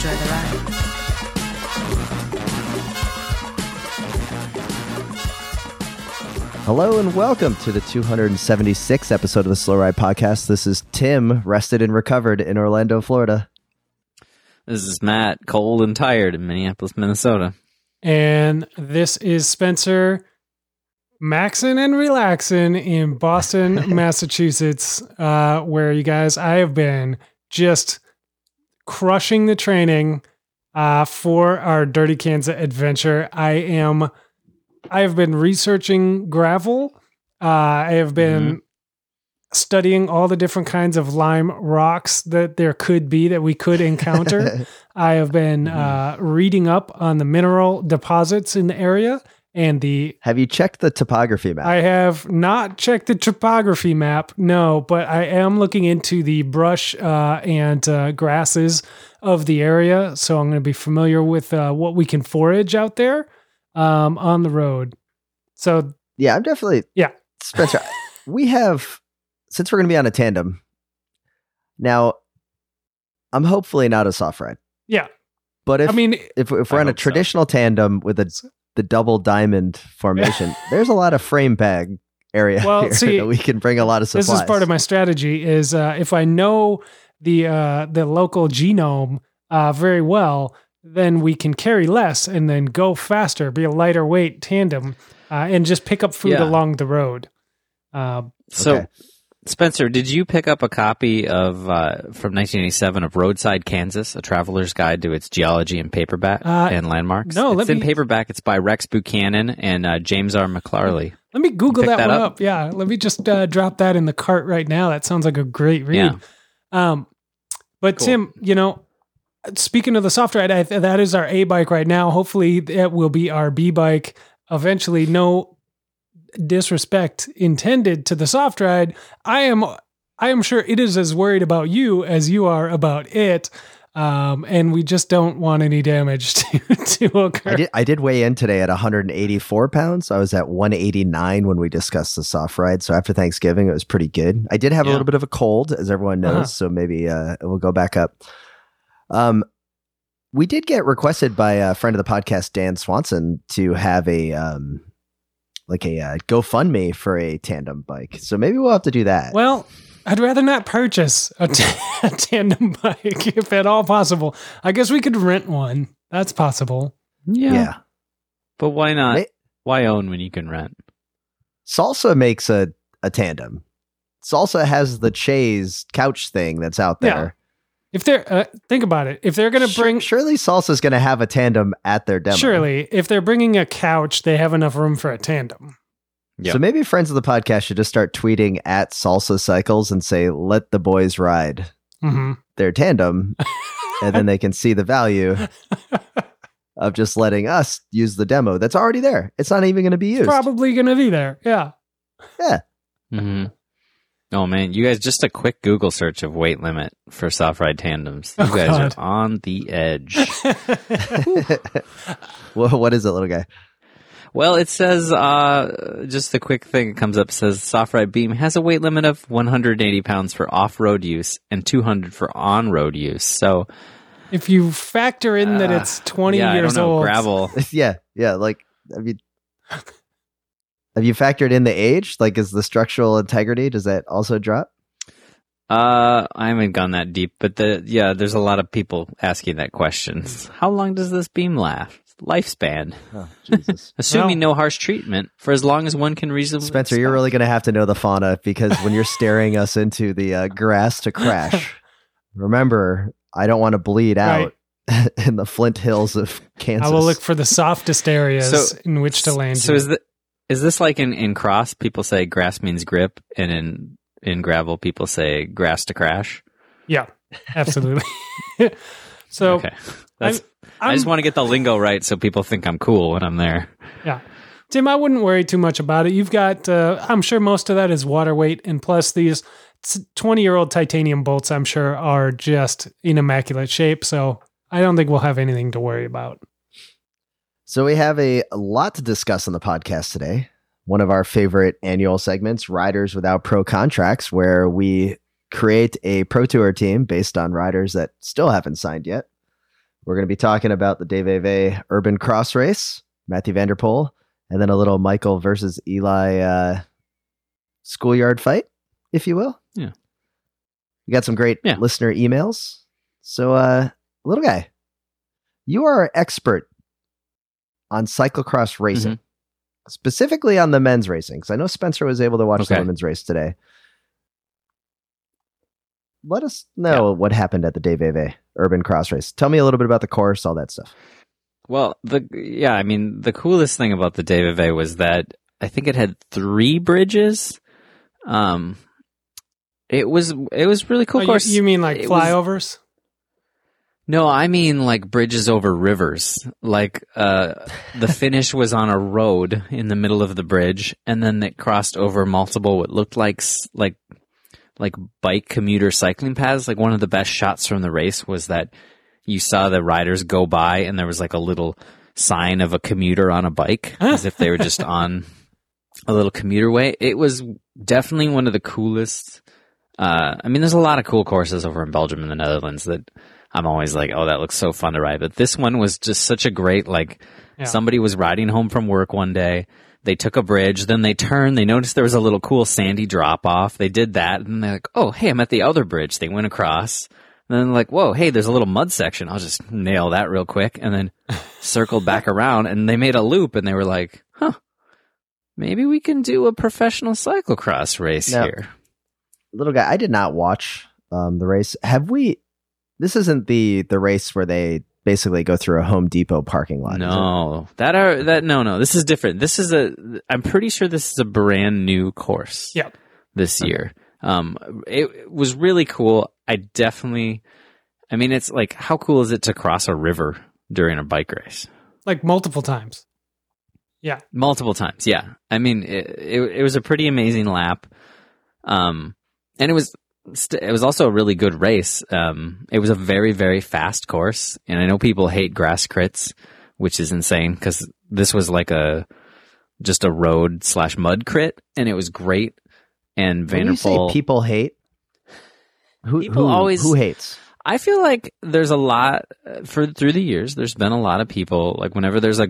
Enjoy the ride. Hello and welcome to the 276th episode of the Slow Ride Podcast. This is Tim, rested and recovered in Orlando, Florida. This is Matt, cold and tired in Minneapolis, Minnesota. And this is Spencer maxing and relaxing in Boston, Massachusetts, uh, where you guys, I have been just crushing the training uh, for our Dirty Kanza adventure. I am, I have been researching gravel. Uh, I have been studying all the different kinds of lime rocks that there could be that we could encounter. I have been uh, reading up on the mineral deposits in the area and the. Have you checked the topography map? I have not checked the topography map, no, but I am looking into the brush uh, and uh, grasses of the area. So I'm going to be familiar with uh, what we can forage out there um, on the road. So, yeah, I'm definitely. Yeah. Spencer, we have, since we're going to be on a tandem, now I'm hopefully not a soft ride. yeah. But if, I mean, if, if we're I on a hope so. traditional tandem with a the double diamond formation, there's a lot of frame bag area Well, here see, that we can bring a lot of supplies. this is part of my strategy is uh, if i know the uh, the local genome uh, very well then we can carry less and then go faster be a lighter weight tandem uh, and just pick up food Yeah. along the road uh, So, Okay. Spencer, did you pick up a copy of uh, from 1987 of Roadside Kansas, a traveler's guide to its geology and paperback Uh, and landmarks? no, it's let in me- paperback. It's by Rex Buchanan and uh, James R. McCauley. let me google that, that one up? up. yeah let me just uh, drop that in the cart right now that sounds like a great read Yeah. Um, but Cool. Tim, you know, speaking of the soft ride, I, that is our A bike right now. Hopefully, that will be our B bike eventually. No disrespect intended to the soft ride. I am, I am sure it is as worried about you as you are about it. Um, and we just don't want any damage to, to occur. I did, I did weigh in today at 184 pounds. I was at 189 when we discussed the soft ride. So after Thanksgiving, it was pretty good. I did have a little bit of a cold, as everyone knows. Uh-huh. So maybe uh, it will go back up. Um, we did get requested by a friend of the podcast, Dan Swanson, to have a um, like a uh, GoFundMe for a tandem bike. So maybe we'll have to do that. Well, I'd rather not purchase a, t- a tandem bike if at all possible. I guess we could rent one. That's possible. Yeah. yeah. But why not? May- why own when you can rent? Salsa makes a, a tandem. Salsa has the chaise couch thing that's out Yeah. there. If they're uh, think about it, if they're going to bring surely Salsa's going to have a tandem at their demo. surely if they're bringing a couch, they have enough room for a tandem. Yep. So maybe friends of the podcast should just start tweeting at Salsa Cycles and say, "Let the boys ride hmm their tandem," and then they can see the value of just letting us use the demo that's already there. It's not even going to be used. Probably going to be there. Yeah. Yeah. hmm Oh man, you guys! Just a quick Google search of weight limit for soft ride tandems. You Oh, guys God. are on the edge. well, what is it, little guy? Well, it says uh, just the quick thing. It comes up says soft ride beam has a weight limit of 180 pounds for off road use and 200 for on road use. So if you factor in that uh, it's 20 yeah, years I don't know, old. Gravel. yeah, yeah. Like, I you have you factored in the age? Like, is the structural integrity does that also drop? Uh, I haven't gone that deep, but the yeah, there's a lot of people asking that question. Hmm. How long does this beam last? Lifespan, Oh, Jesus. assuming Well- no harsh treatment, for as long as one can reasonably. Spencer, you're really going to have to know the fauna because when you're staring us into the uh, grass to crash, remember, I don't want to bleed out in the Flint Hills of Kansas. I will look for the softest areas So- in which to land. So you. is that is this like in in cross? People say grass means grip, and in in gravel, people say grass to crash. Yeah, absolutely. So okay. That's, I'm, I just want to get the lingo right so people think I'm cool when I'm there. Yeah. Tim, I wouldn't worry too much about it. You've got, uh, I'm sure most of that is water weight. And plus, these 20 year old titanium bolts, I'm sure, are just in immaculate shape. So I don't think we'll have anything to worry about. So we have a, lot to discuss on the podcast today. One of our favorite annual segments, Riders Without Pro Contracts, where we create a Pro Tour team based on riders that still haven't signed yet. We're going to be talking about the DVV Urban Cross Race, Matthew van der Poel, and then a little Michael versus Eli uh, schoolyard fight, if you will. Yeah. We got some great Yeah. listener emails. So, uh, little guy, you are an expert on cyclocross racing, Mm-hmm. specifically on the men's racing. Because I know Spencer was able to watch the women's race today. Let us know what happened at the DVV Urban Cross Race. Tell me a little bit about the course, all that stuff. Well, the yeah, I mean, the coolest thing about the David was that I think it had three bridges. Um, it was it was really cool Oh, course. you, mean like it was- flyovers? No, I mean like bridges over rivers. Like uh the finish was on a road in the middle of the bridge and then it crossed over multiple what looked like like like bike commuter cycling paths. Like one of the best shots from the race was that you saw the riders go by and there was like a little sign of a commuter on a bike as if they were just on a little commuter way. It was definitely one of the coolest uh I mean there's a lot of cool courses over in Belgium and the Netherlands that I'm always like, oh, that looks so fun to ride. But this one was just such a great, like, Yeah. somebody was riding home from work one day. They took a bridge, then they turned, they noticed there was a little cool sandy drop off. They did that, and they're like, oh, hey, I'm at the other bridge. They went across. And then like, whoa, hey, there's a little mud section. I'll just nail that real quick. And then circled back around and they made a loop and they were like, huh, maybe we can do a professional cyclocross race Now- here. Little guy, I did not watch um, the race. Have we? This isn't the the race where they basically go through a Home Depot parking lot. No, that are that no no. This is different. This is a. I'm pretty sure this is a brand new course. Yep. This year, um, it, it was really cool. I definitely. I mean, it's like how cool is it to cross a river during a bike race? Like multiple times. Yeah. Multiple times, yeah. I mean, it, it, it was a pretty amazing lap, um, and it was st- it was also a really good race. Um, it was a very very fast course, and I know people hate grass crits, which is insane because this was like a just a road slash mud crit, and it was great. And When you say van der Poel, people hate, who People who, always- who hates? I feel like there's a lot for through the years. There's been a lot of people like whenever there's a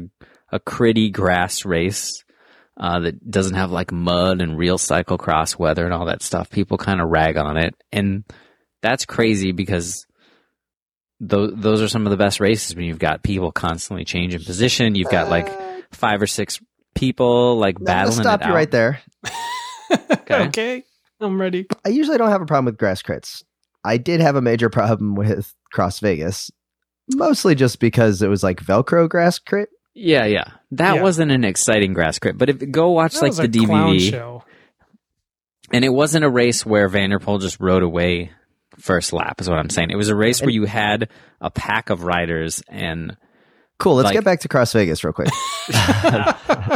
a critty grass race uh, that doesn't have like mud and real cyclocross weather and all that stuff. People kind of rag on it, and that's crazy because those those are some of the best races when you've got people constantly changing position. You've got like five or six people like I'm gonna battling. stop it you out. right there. Okay. okay. I'm ready. I usually don't have a problem with grass crits. I did have a major problem with Cross Vegas, mostly just because it was like Velcro grass crit. Yeah, yeah. That Yeah. wasn't an exciting grass crit, but if go watch That like was the a DVD. show. And it wasn't a race where van der Poel just rode away first lap, is what I'm saying. It was a race where you had a pack of riders and Cool. Let's Like- get back to Cross Vegas real quick.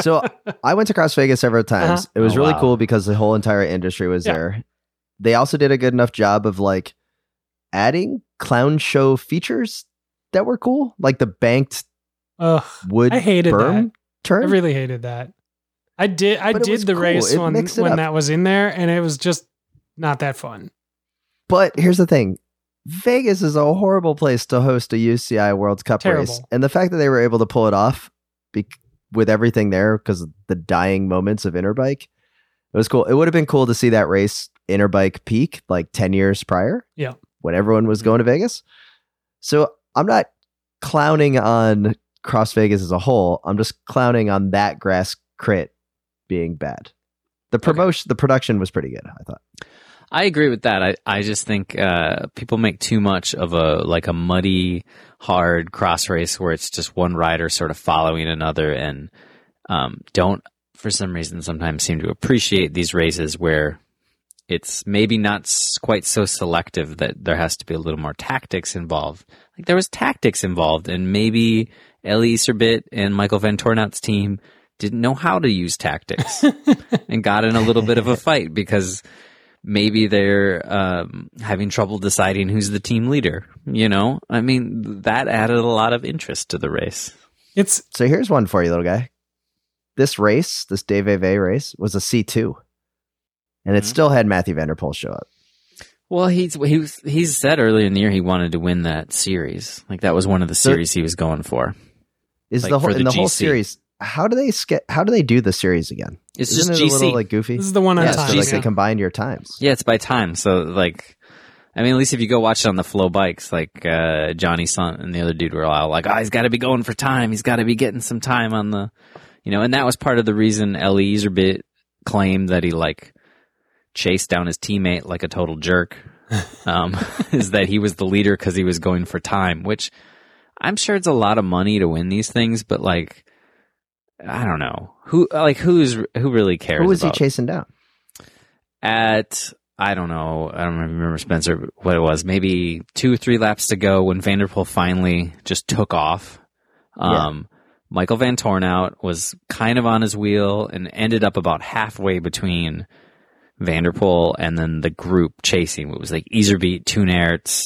so I went to Cross Vegas several times. Uh-huh. It was Oh, really wow. cool because the whole entire industry was Yeah. there. They also did a good enough job of like adding clown show features that were cool, like the banked Ugh, wood I hated berm that. turn. I really hated that. I did. I But did the cool. race It when when up. that was in there, and it was just not that fun. But here's the thing. Vegas is a horrible place to host a UCI World Cup race. And the fact that they were able to pull it off be- with everything there because of the dying moments of Interbike, it was cool. It would have been cool to see that race Interbike peak like 10 years prior. Yeah. When everyone was mm-hmm. going to Vegas. So I'm not clowning on Cross Vegas as a whole. I'm just clowning on that grass crit being bad. The promotion, the production was pretty good, I thought. I agree with that. I, I just think uh, people make too much of a like a muddy, hard cross race where it's just one rider sort of following another, and um, don't for some reason sometimes seem to appreciate these races where it's maybe not quite so selective that there has to be a little more tactics involved. Like there was tactics involved, and maybe Ellie Iserbyt and Michael Vanthourenhout's team didn't know how to use tactics and got in a little bit of a fight because maybe they're um, having trouble deciding who's the team leader. You know, I mean, that added a lot of interest to the race. It's So here's one for you, little guy. This race, this Dave Ave race, was a C2. And it Mhm. still had Matthew van der Poel show up. Well, he's he was, he's said earlier in the year he wanted to win that series. Like that was one of the So- series he was going for. Is Like the whole for the in the whole series? How do they ske- How do they do the series again? It's Isn't just it GC. a little like goofy? this is the one on Yeah, so like GC. they combine your times. yeah, it's by time. So like, I mean, at least if you go watch it on the FloBikes, like uh, Johnny Sun and the other dude were all like, "Oh, he's got to be going for time. He's got to be getting some time on the, you know." And that was part of the reason Ellie Iserbyt claimed that he like chased down his teammate like a total jerk. Um, is that he was the leader because he was going for time, which I'm sure it's a lot of money to win these things, but like, I don't know who like who's who really cares. Who was he chasing down? at I don't know, I don't remember Spencer what it was. Maybe two or three laps to go when van der Poel finally just took off. Um, Michael Vanthourenhout was kind of on his wheel and ended up about halfway between van der Poel and then the group chasing. It was like Iserbyt, Tunerts,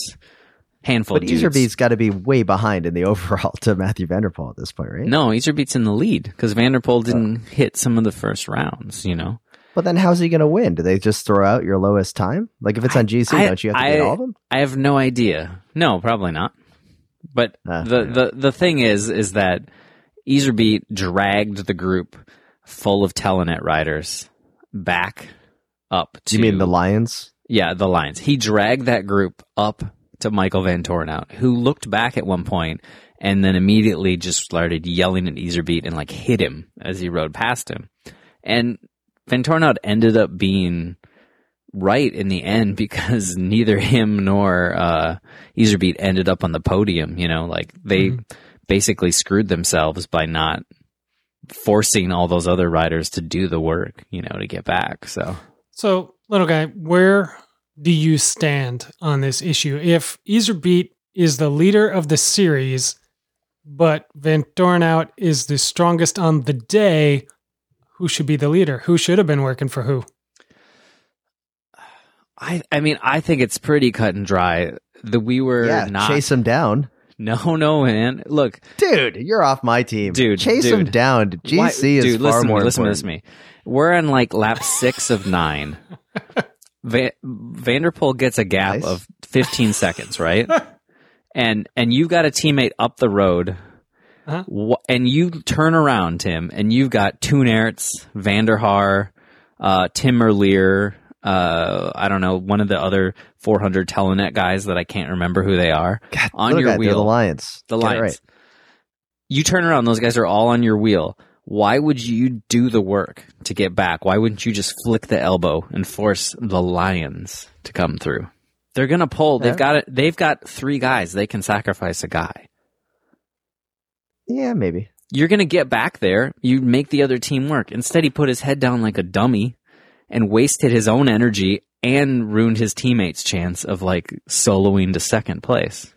handful But of dudes. Iserbyt's got to be way behind in the overall to Matthew van der Poel at this point, right? no, Iserbyt's in the lead because van der Poel didn't hit some of the first rounds. You know, But then how's he going to win? Do they just throw out your lowest time? Like if it's on GC, I- don't you have to I- beat all of them? I have no idea. No, probably not. But Ah, the, yeah. the the thing is is that Iserbyt dragged the group full of Telenet riders back up to Do you mean the Lions? yeah, the Lions. He dragged that group up to Michael Vanthourenhout, who looked back at one point and then immediately just started yelling at Iserbyt and like hit him as he rode past him. And Vanthourenhout ended up being right in the end because neither him nor uh, Iserbyt ended up on the podium. You know, like they Mhm. basically screwed themselves by not forcing all those other riders to do the work. You know, to get back. So. So, little guy, where do you stand on this issue? If Iserbyt is the leader of the series, but Van Dornout is the strongest on the day, who should be the leader? Who should have been working for who? I I mean I think it's pretty cut and dry. That we were yeah, not chase him down. no no man. Look, Dude, you're off my team. Dude, chase him down. GC why- is dude, far listen more me, listen to important. to me. We're on like lap six of nine. Va- van der Poel gets a gap Nice. of 15 seconds, right? And and you've got a teammate up the road, Uh-huh. Wh- and you turn around, Tim, and you've got Toon Aerts, Vanderhaar, uh, Tim Merlier, uh, I don't know, one of the other 400 Telenet guys that I can't remember who they are God, on little your guy, wheel. the Lions. the Get it right. You turn around; those guys are all on your wheel. Why would you do the work to get back? Why wouldn't you just flick the elbow and force the lions to come through? They're gonna pull. They've got it. They've got three guys. They can sacrifice a guy. Yeah, maybe. You're gonna get back there. You make the other team work. Instead, he put his head down like a dummy and wasted his own energy and ruined his teammates' chance of like soloing to second place.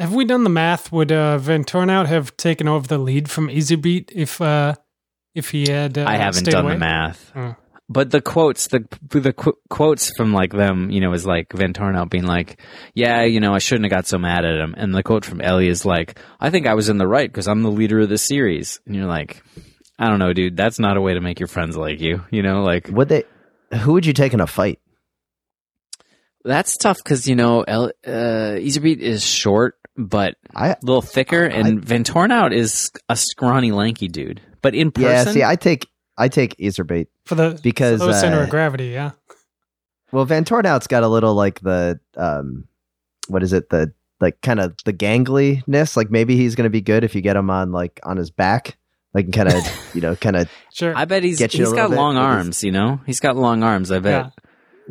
Have we done the math? Would uh, Vanthourenhout have taken over the lead from Iserbyt if uh, if he had? Uh, I haven't stayed done away? the math. Oh. But the quotes, the the qu- quotes from like them, you know, is like Vanthourenhout being like, "Yeah, you know, I shouldn't have got so mad at him," and the quote from Ellie is like, "I think I was in the right because I'm the leader of the series," and you're like, "I don't know, dude. That's not a way to make your friends like you." You know, like Would they? Who would you take in a fight? That's tough because you know, El, uh, Iserbyt is short but I a little thicker, and Vanthourenhout is a scrawny, lanky dude. But in person, yeah. See, I take I take Iserbyt for the because low center uh, of gravity. Yeah, well, Vanthourenhout's got a little like the um, what is it? The like kind of the gangliness. Like maybe he's gonna be good if you get him on like on his back, like kind of you know kind of sure. I bet he's Get you a he's got long arms. You know, he's got long arms. I bet. yeah.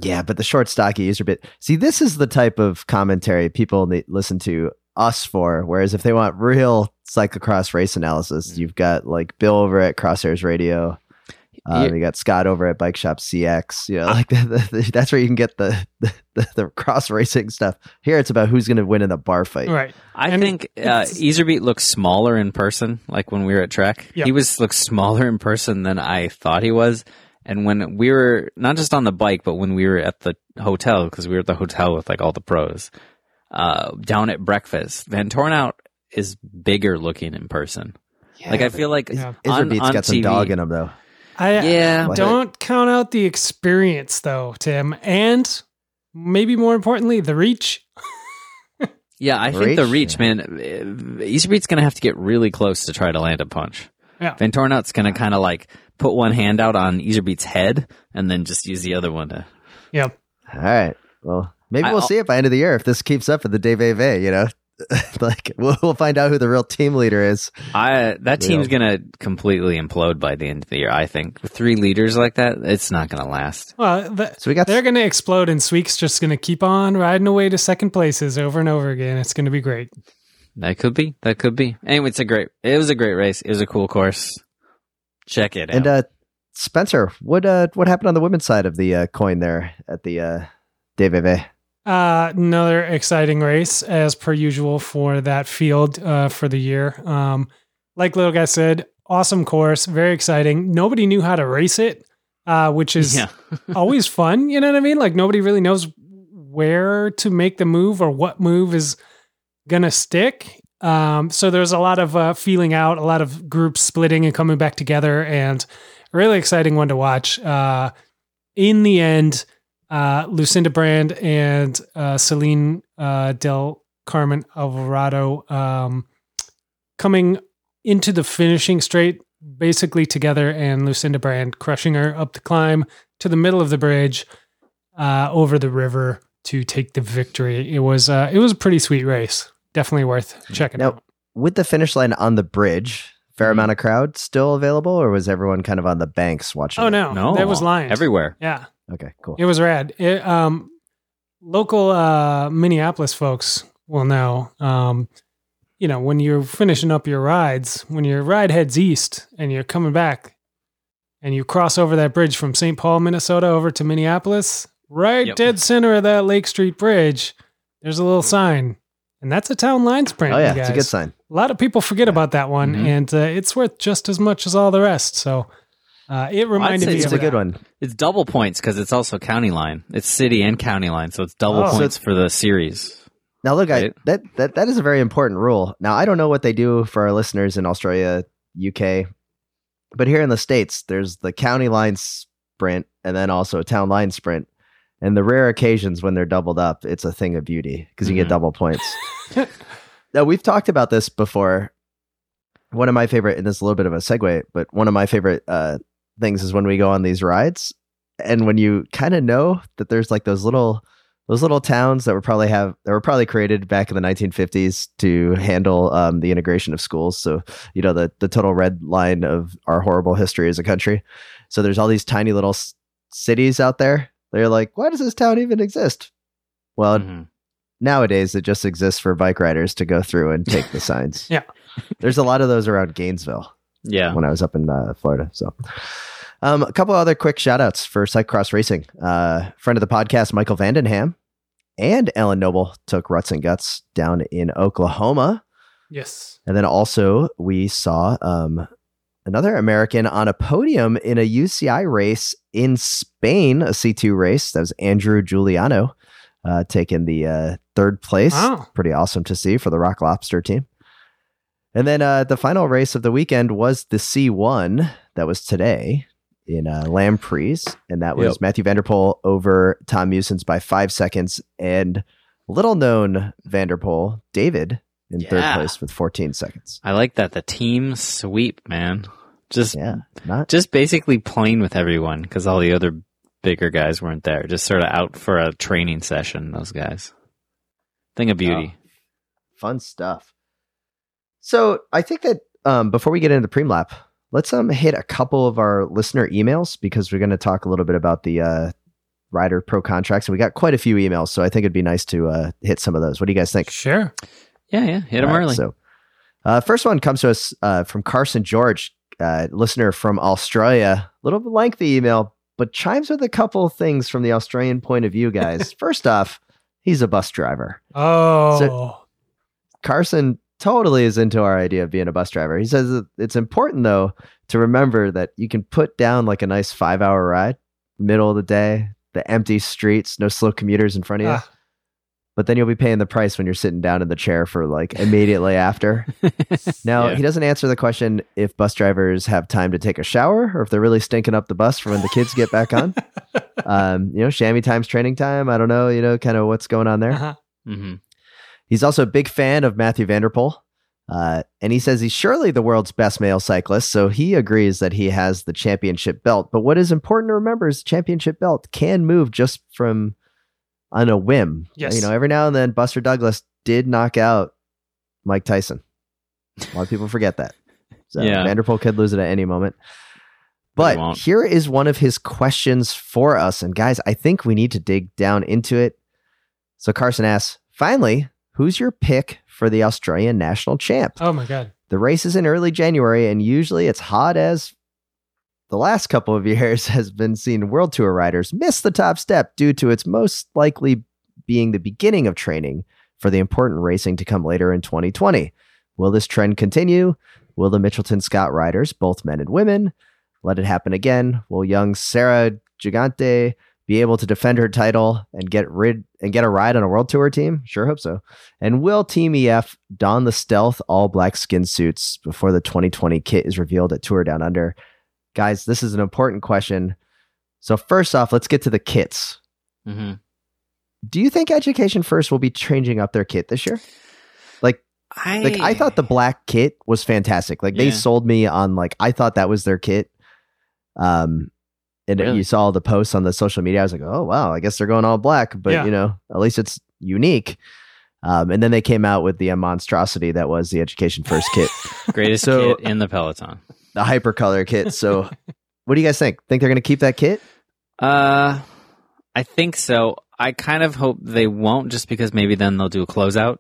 Yeah, but the short, stocky Iserbyt. See, this is the type of commentary people need, listen to us for. Whereas if they want real cyclocross race analysis, Mm. you've got like Bill over at Crosshairs Radio. Um, Yeah. You got Scott over at Bike Shop CX. You know, like that's where you can get the the, the, the cross racing stuff. Here, it's about who's going to win in the bar fight. Right. I And think uh, Iserbyt looks smaller in person. Like when we were at Trek, Yeah. he was looks smaller in person than I thought he was. And when we were not just on the bike, but when we were at the hotel, because we were at the hotel with like all the pros, uh, down at breakfast, Vanthourenhout is bigger looking in person. like I feel like Yeah. on, Iserbyt's on got some dog in him though. I Yeah, don't count out the experience though, Tim, and maybe more importantly, the reach. Yeah, I think the Reach? reach, man. uh, Iserbyt's going to have to get really close to try to land a punch. Yeah. Vanthourenhout's going to kind of like put one hand out on Iserbyt's head and then just use the other one to. Yep. All right. Well, maybe I- we'll I'll- see it by end of the year if this keeps up at the Dave Ave, you know. like we'll, we'll find out who the real team leader is. I that team's Yeah. going to completely implode by the end of the year. I think with three leaders like that, it's not going to last. Well, the, So we got they're going to explode, and Sweeck's just going to keep on riding away to second places over and over again. It's going to be great. That could be. That could be. Anyway, it's a great. It was a great race. It was a cool course. Check it out. and uh Spencer, what uh what happened on the women's side of the uh, coin there at the uh Dave Ave? Uh, another exciting race as per usual for that field uh, for the year. Um, like little guy said, awesome course, very exciting. Nobody knew how to race it, uh, which is yeah. always fun. You know what I mean? Like nobody really knows where to make the move or what move is gonna stick. Um, so there's a lot of uh, feeling out, a lot of groups splitting and coming back together, and really exciting one to watch. Uh, in the end, uh, Lucinda Brand and uh, Ceylin uh, Del Carmen Alvarado um, coming into the finishing straight basically together, and Lucinda Brand crushing her up the climb to the middle of the bridge uh, over the river to take the victory. It was it was a pretty sweet race. Definitely worth checking Now, out. With the finish line on the bridge, fair Mhm. amount of crowd still available, or was everyone kind of on the banks watching? Oh it? no, No, there was lines everywhere. Yeah, Okay, cool. it was rad. It, um, local uh, Minneapolis folks will know. Um, you know, when you're finishing up your rides, when your ride heads east and you're coming back, and you cross over that bridge from St. Paul, Minnesota, over to Minneapolis, right Yep. dead center of that Lake Street Bridge, there's a little sign, and that's a town line sprint. Oh yeah, you it's a good sign. A lot of people forget about that one, Mhm. and uh, it's worth just as much as all the rest. So uh, it reminded say me It's of a good that. one. It's double points because it's also county line. It's city and county line, so it's double Oh. points for the series. Now look, I, that that that is a very important rule. Now I don't know what they do for our listeners in Australia, UK, but here in the states, there's the county line sprint and then also a town line sprint. And the rare occasions when they're doubled up, it's a thing of beauty because you get Mhm. double points. now we've talked about this before. One of my favorite, and this is a little bit of a segue, but one of my favorite uh, things is when we go on these rides, and when you kind of know that there's like those little those little towns that were probably have that were probably created back in the 1950s to handle um, the integration of schools. So you know the the total red line of our horrible history as a country. So there's all these tiny little s- cities out there. They're like, why does this town even exist? Well, Mhm. nowadays it just exists for bike riders to go through and take the signs. Yeah. There's a lot of those around Gainesville Yeah. when I was up in uh, Florida. So, um, a couple other quick shout outs for Cyclocross Racing. Uh, friend of the podcast, Michael van den Ham and Ellen Noble took Ruts and Guts down in Oklahoma. Yes. And then also we saw um, another American on a podium in a UCI race in Spain, a C2 race. That was Andrew Juiliano uh, taking the uh, third place. Wow. Pretty awesome to see for the Rock Lobster team. And then uh, the final race of the weekend was the C1 that was today in uh, Lampreys. And that was Yep. Matthew van der Poel over Tom Meeusen by five seconds. And little known van der Poel, David, in third place with 14 seconds. I like that the team sweep, man. Just Yeah, not just basically playing with everyone because all the other bigger guys weren't there. Just sort of out for a training session. Those guys. Thing of beauty. fun stuff. So I think that um, before we get into the pre lap, let's um hit a couple of our listener emails because we're going to talk a little bit about the uh, rider pro contracts, and we got quite a few emails. So I think it'd be nice to uh, hit some of those. What do you guys think? Sure. Yeah, yeah. Hit them All right, early. So, uh, first one comes to us uh, from Carson George. Uh, listener from Australia. A little bit lengthy email, but chimes with a couple of things from the Australian point of view, guys. First off, he's a bus driver. Oh, Carson totally is into our idea of being a bus driver. He says it's important though to remember that you can put down like a nice five hour ride, middle of the day, the empty streets, no slow commuters in front of you. Ah. But then you'll be paying the price when you're sitting down in the chair for like immediately after. Now Yeah. he doesn't answer the question if bus drivers have time to take a shower or if they're really stinking up the bus for when the kids get back on. Um, you know, chamois time's training time. I don't know, you know, kind of what's going on there. Uh-huh. hmm He's also a big fan of Matthew van der Poel. Uh, and he says he's surely the world's best male cyclist, so he agrees that he has the championship belt. But what is important to remember is the championship belt can move just from on a whim. Yes. You know, every now and then Buster Douglas did knock out Mike Tyson. A lot of people forget that. So Yeah. van der Poel could lose it at any moment. But he But won't. here is one of his questions for us. And guys, I think we need to dig down into it. So Carson asks, finally, who's your pick for the Australian national champ? Oh my god. The race is in early January, and usually it's hot as the last couple of years has been seen World Tour riders miss the top step due to its most likely being the beginning of training for the important racing to come later in 2020. Will this trend continue? Will the Mitchelton Scott riders, both men and women, let it happen again? Will young Sarah Gigante be able to defend her title and get rid and get a ride on a world tour team? Sure hope so. And will Team EF don the stealth all black skin suits before the 2020 kit is revealed at Tour Down Under? Guys, this is an important question. So first off, let's get to the kits. hmm Do you think Education First will be changing up their kit this year? Like, I Like I thought the black kit was fantastic. Like they sold me on like I thought that was their kit. Um and Really? you saw the posts on the social media. I was like, oh wow, I guess they're going all black, but Yeah. you know, at least it's unique. Um, and then they came out with the monstrosity that was the Education First kit, greatest So- kit in the peloton. The hypercolor kit. So, what do you guys think? Think they're going to keep that kit? Uh, I think so. I kind of hope they won't, just because maybe then they'll do a closeout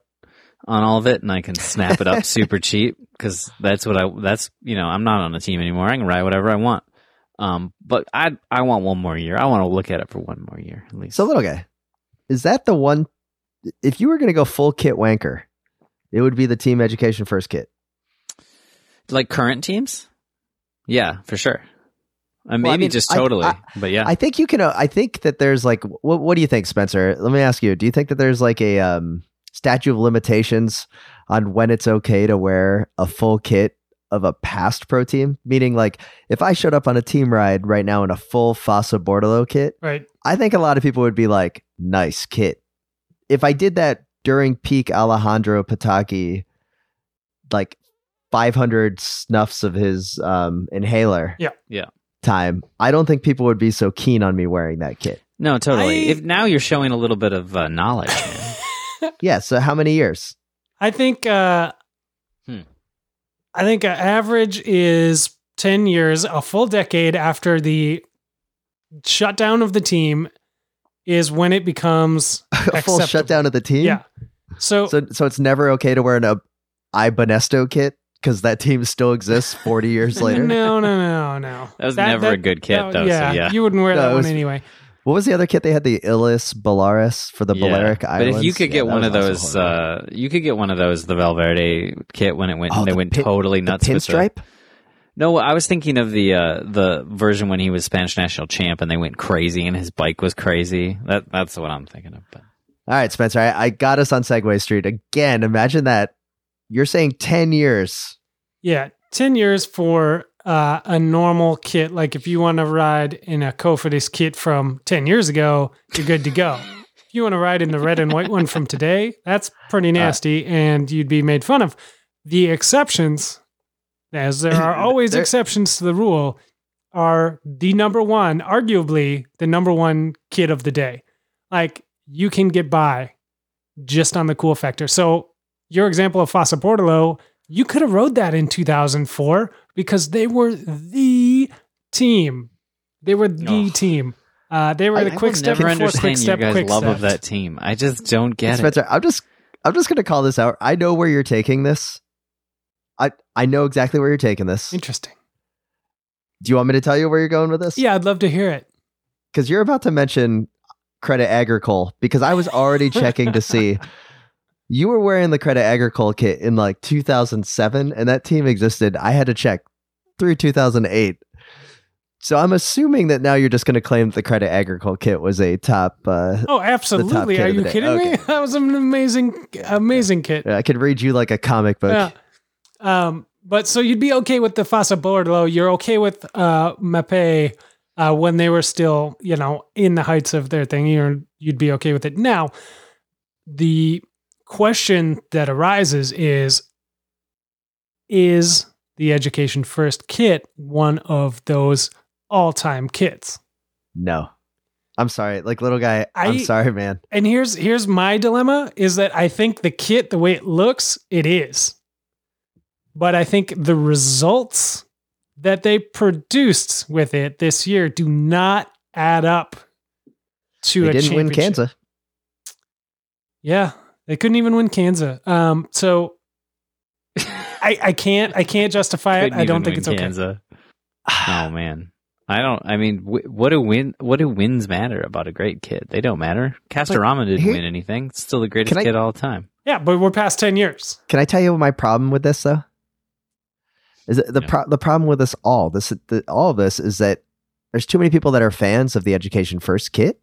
on all of it, and I can snap it up super cheap because that's what I. That's you know, I'm not on a team anymore. I can ride whatever I want. Um, but I I want one more year. I want to look at it for one more year at least. So, little guy, is that the one? If you were going to go full kit wanker, it would be the Team Education First kit. like current teams, yeah, for sure. Uh, maybe Well, I mean, just I- totally, I- but yeah. I think you can. Uh, I think that there's like, what, what do you think, Spencer? Let me ask you. Do you think that there's like a um, statute of limitations on when it's okay to wear a full kit of a past pro team? Meaning, like, if I showed up on a team ride right now in a full Fassa Bortolo kit, Right. I think a lot of people would be like, nice kit. If I did that during peak Alejandro Petacchi, like 500 snuffs of his um, inhaler Yeah. Yeah. time, I don't think people would be so keen on me wearing that kit. no, totally. I- if now you're showing a little bit of uh, knowledge, man. Yeah. So how many years? I think uh Hmm. I think uh, average is 10 years, a full decade after the shutdown of the team is when it becomes a full Acceptable. shutdown of the team? yeah. So, So, so it's never okay to wear an uh, Ibonesto kit because that team still exists 40 years later. no, no, no, no. That was never a good kit, though, so yeah. You wouldn't wear No, that it one anyway. What was the other kit they had? The Illes Balears for the Yeah. Balearic But if you could get that one of those, uh, you could get one of those, the Valverde kit when it went, Oh, they the went pin- totally nuts with the pinstripe. No, I was thinking of the uh, the version when he was Spanish national champ and they went crazy and his bike was crazy. That that's what I'm thinking of. But All right, Spencer, I, I got us on Segway Street again. Imagine that. You're saying 10 years. Yeah, 10 years for uh, a normal kit. Like if you want to ride in a Cofidis kit from 10 years ago, you're good to go. if you want to ride in the red and white one from today, that's pretty nasty and you'd be made fun of. The exceptions, as there are always exceptions to the rule, are the number one, arguably the number one kit of the day. Like you can get by just on the cool factor. So your example of Fassa Bortolo, you could have rode that in 2004 because they were the team. They were the Ugh. team. Uh, they were I- the I quick will step never before quick understand your step, guys' quick love step. of that team. I just don't get it. Spencer, I'm just I'm just gonna call this out. I know where you're taking this. I I know exactly where you're taking this. Interesting. Do you want me to tell you where you're going with this? Yeah, I'd love to hear it. because you're about to mention Credit Agricole because I was already checking to see you were wearing the Credit Agricole kit in like 2007 and that team existed. I had to check through 2008. So I'm assuming that now you're just going to claim that the Credit Agricole kit was a top. Uh, Oh, absolutely. kit Are you kidding me? That was an amazing, amazing kit. I could read you like a comic book. Yeah. Um, but so you'd be okay with the Fassa Bortolo. You're okay with uh, Mapei uh, when they were still, you know, in the heights of their thing. You're, you'd be okay with it. Now, the question that arises is Is the Education First kit one of those all time kits? No, I'm sorry. Like little guy, I, am sorry, man. And here's here's my dilemma is that I think the kit, the way it looks, it is. But I think the results that they produced with it this year do not add up to They a didn't win. Kansas. Yeah, they couldn't even win Kansas. Um, so I I can't I can't justify it. I don't think win it's okay. Kansas. Oh man, I don't. I mean, wh- what do win? What do wins matter about a great kid? They don't matter. Castorama didn't here- win anything. It's still the greatest I- kid of all time. Yeah, but we're past ten years. Can I tell you my problem with this though? Is that the Yeah. pro- the problem with us all this the, all of this is that there's too many people that are fans of the Education First kit.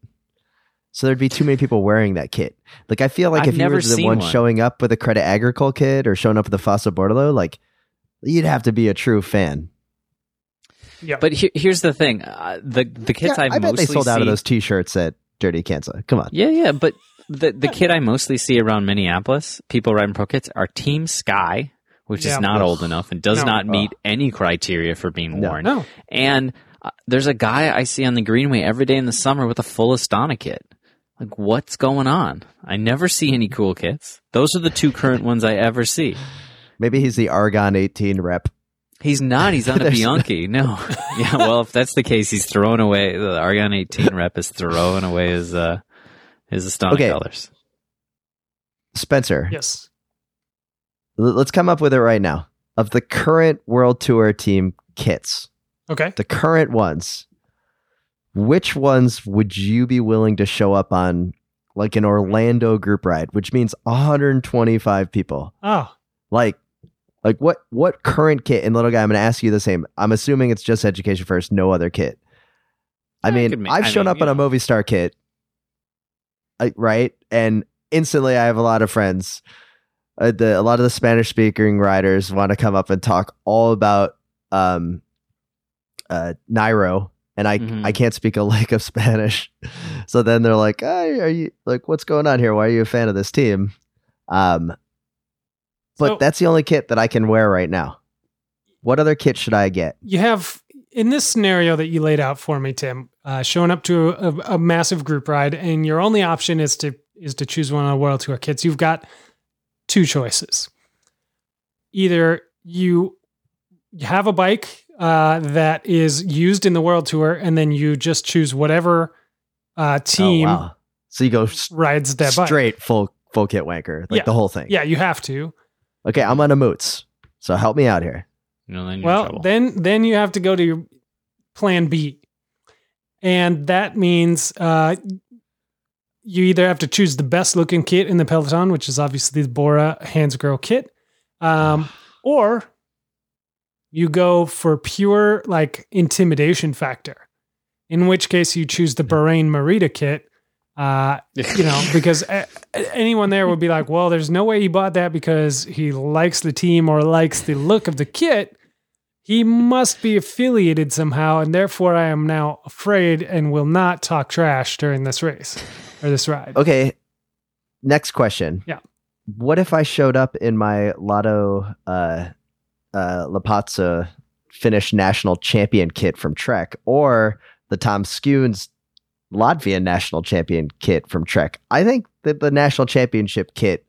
So there'd be too many people wearing that kit. Like I feel like I've if you were the one one. showing up with a Credit Agricole kit or showing up with a Fassa Bortolo, like you'd have to be a true fan. Yeah, But he- here's the thing: uh, the the kids Yeah, I've I bet mostly they sold out of those T-shirts at Dirty Kanza. Come on, Yeah, yeah, but the the kid I mostly see around Minneapolis, people riding pro kits, are Team Sky, which Yeah. is not Ugh. old enough and does No. not meet Ugh. any criteria for being No. worn. no. And uh, there's a guy I see on the Greenway every day in the summer with a full Astana kit. Like, what's going on? I never see any cool kits. Those are the two current ones I ever see. maybe he's the Argon 18 rep. He's not. He's on a There's- Bianchi. No. Yeah. Well, if that's the case, he's throwing away the Argon 18 rep is throwing away his uh his Astana Okay. colors. Spencer, Yes. l- let's come up with it right now. Of the current World Tour team kits, Okay. the current ones, which ones would you be willing to show up on like an Orlando group ride, which means 125 people? Oh, Like like what what current kit and little guy, I'm gonna ask you the same. I'm assuming it's just education first, no other kit. I I mean, could ma- I've I shown mean, up you on a Movistar kit. Right? And instantly I have a lot of friends. Uh, the, a lot of the Spanish speaking riders want to come up and talk all about um uh Nairo and I Mhm. I can't speak a lick of Spanish. So then they're like, hey, are you like what's going on here? Why are you a fan of this team? Um but So- that's the only kit that I can wear right now. What other kit should I get? you have in this scenario that you laid out for me, Tim, uh, showing up to a, a massive group ride, and your only option is to is to choose one of the World Tour kits. You've got two choices. Either you have a bike uh, that is used in the World Tour, and then you just choose whatever uh, team Oh, wow. So you go s- rides that bike. straight full full kit wanker, like Yeah. the whole thing. Yeah, you have to. Okay, I'm on a moots. So help me out here. You know, then you're Well, trouble. then then you have to go to your plan B. And that means uh, you either have to choose the best looking kit in the Peloton, which is obviously the Bora-Hansgrohe kit, um, or you go for pure like intimidation factor, in which case you choose the Bahrain Merida kit. Uh, you know, because a- a- anyone there would be like, well, there's no way he bought that because he likes the team or likes the look of the kit. He must be affiliated somehow, and therefore I am now afraid and will not talk trash during this race or this ride. Okay. Next question. Yeah. What if I showed up in my Lotto uh uh La Pazza Finnish national champion kit from Trek or the Tom Skujins Latvian national champion kit from Trek? I think that the national championship kit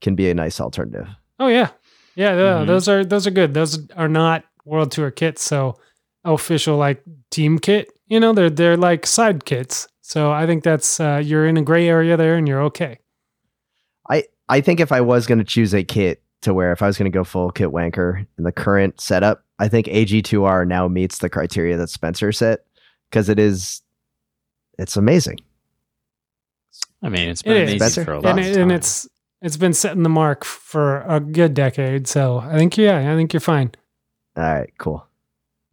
can be a nice alternative. Oh yeah, yeah. yeah, Mhm. Those are those are good. Those are not World Tour kits, so official like team kit. You know, they're they're like side kits. So I think that's uh, you're in a gray area there, and you're okay. I I think if I was going to choose a kit to where if I was going to go full kit wanker in the current setup, I think AG2R now meets the criteria that Spencer set because it is, it's amazing. I mean, it's been is. amazing Spencer? for a and, long it- time. and it's it's been setting the mark for a good decade. So I think yeah, I think you're fine. All right, cool.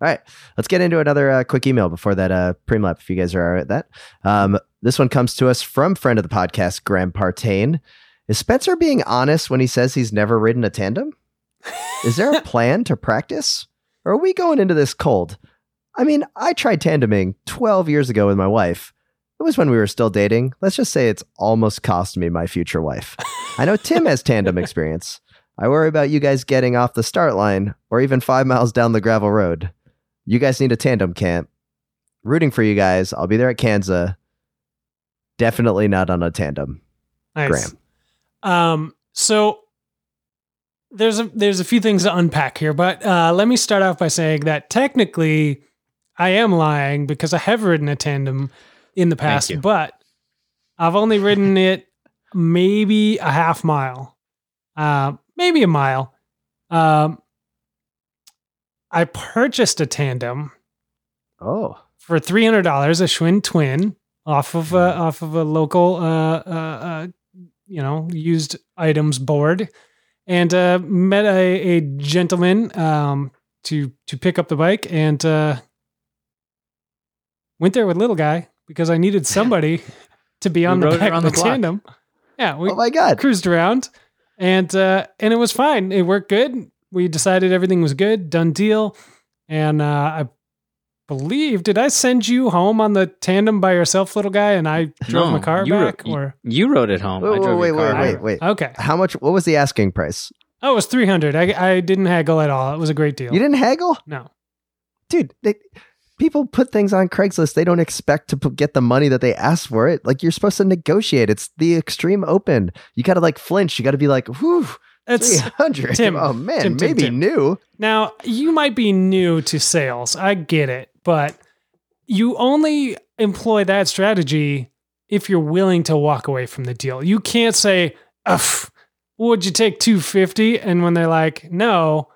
All right, let's get into another uh, quick email before that uh, Primlap, if you guys are all right with that. Um, this one comes to us from friend of the podcast, Graham Partain. Is Spencer being honest when he says he's never ridden a tandem? Is there a plan to practice? Or are we going into this cold? I mean, I tried tandeming 12 years ago with my wife. It was when we were still dating. Let's just say it's almost cost me my future wife. I know Tim has tandem experience. I worry about you guys getting off the start line or even five miles down the gravel road. You guys need a tandem camp. Rooting for you guys. I'll be there at Kansas. Definitely not on a tandem. Nice. Graham. Um, so there's a there's a few things to unpack here, but uh, let me start off by saying that technically I am lying because I have ridden a tandem in the past, but I've only ridden it maybe a half mile, uh, maybe a mile. Um, I purchased a tandem Oh, for three hundred dollars, a Schwinn Twin off of a, off of a local, uh, uh, uh, you know, used items board, and uh, met a, a gentleman um, to to pick up the bike, and uh, went there with little guy because I needed somebody to be on We the back of the, the block. tandem. Yeah, we oh my God. cruised around and uh and it was fine it worked good we decided everything was good done deal and uh i believe did i send you home on the tandem by yourself little guy and i drove No, my car you ro- back or you rode it home. I Wait, drove wait, your wait, car wait, wait, wait. okay How much? What was the asking price? oh it was 300 i i didn't haggle at all it was a great deal You didn't haggle? no Dude, they, people put things on Craigslist. They don't expect to put, get the money that they ask for it. Like you're supposed to negotiate. It's the extreme open. You got to like flinch. You got to be like, whew, it's 300. Tim, oh man, Tim, Tim, maybe Tim. new. Now, you might be new to sales. I get it. But you only employ that strategy if you're willing to walk away from the deal. You can't say, Ugh, would you take 250? And when they're like, no,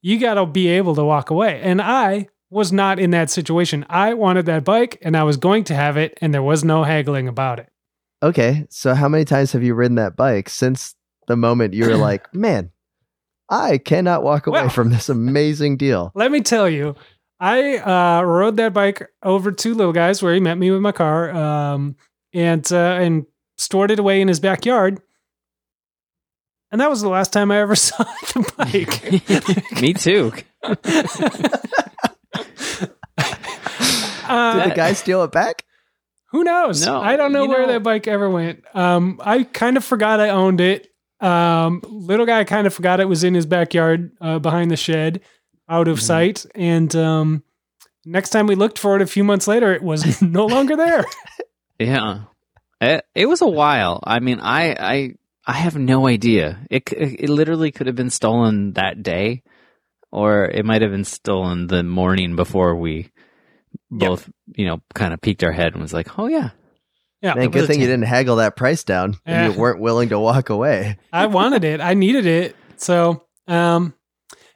you got to be able to walk away. And I was not in that situation. I wanted that bike and I was going to have it, and there was no haggling about it. Okay, so how many times have you ridden that bike since the moment you were like, man, I cannot walk away Well- from this amazing deal? Let me tell you, I uh, rode that bike over to Little Guys where he met me with my car, um, and uh, and stored it away in his backyard. And that was the last time I ever saw the bike. Me too. Uh, Did the guy steal it back? who knows? No, I don't know where know- that bike ever went. Um, I kind of forgot I owned it. Um, little guy kind of forgot it was in his backyard uh, behind the shed, out of Mhm. sight. And um, next time we looked for it a few months later, it was no longer there. Yeah, it, it was a while. I mean, I I I have no idea. It it literally could have been stolen that day, or it might have been stolen the morning before we both you know kind of peeked our head and was like, oh yeah, Yeah, Man, good a thing you didn't haggle that price down and Yeah. you weren't willing to walk away. I wanted it. I needed it. So, um,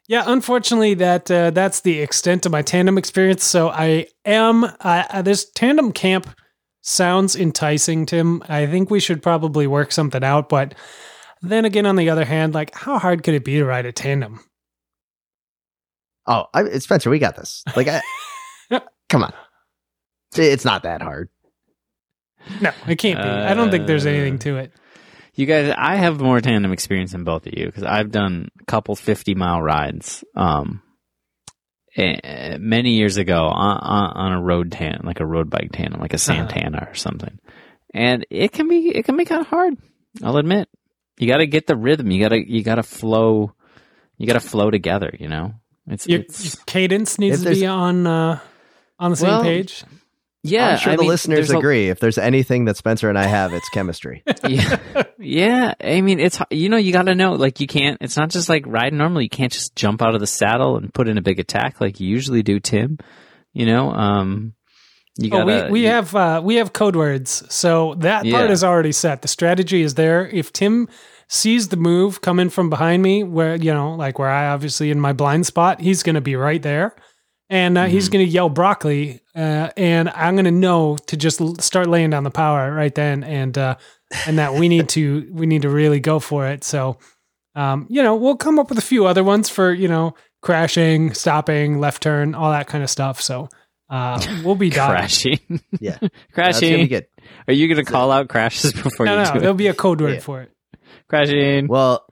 yeah, unfortunately, that uh, that's the extent of my tandem experience. So I am. I- this tandem camp sounds enticing, Tim. I think we should probably work something out. But then again, on the other hand, like how hard could it be to ride a tandem? Oh, I, Spencer, we got this. Like, I, come on, it's not that hard. No, it can't be. I don't think there's Uh, anything to it. You guys, I have more tandem experience than both of you because I've done a couple 50 mile rides um, many years ago on, on, on a road tan, like a road bike tandem, like a Santana or something. And it can be, it can be kind of hard. I'll admit. You got to get the rhythm. You got to, you got to flow, you got to flow together, you know? It's, Your it's cadence needs to be on uh, on the same Well, page. Yeah. I'm sure I the mean, listeners there's a- agree. If there's anything that Spencer and I have, it's chemistry. yeah, yeah. I mean, it's you know you got to know like you can't. It's not just like riding normally. You can't just jump out of the saddle and put in a big attack like you usually do, Tim. You know, um, you Oh, got. we, we have uh, we have code words, so that part is already set. The strategy is there. If Tim sees the move coming from behind me, where you know, like where I obviously in my blind spot, he's going to be right there, and uh, he's Mhm. going to yell broccoli, uh, and I'm going to know to just l- start laying down the power right then, and uh, and that we need to we need to really go for it. So, um, you know, we'll come up with a few other ones for you know crashing, stopping, left turn, all that kind of stuff. So. Uh, we'll be. Crashing. Yeah. That's gonna be Crashing. good. Are you going to call out crashes before No, you no, do there'll it? be a code word Yeah. for it. Crashing. Well,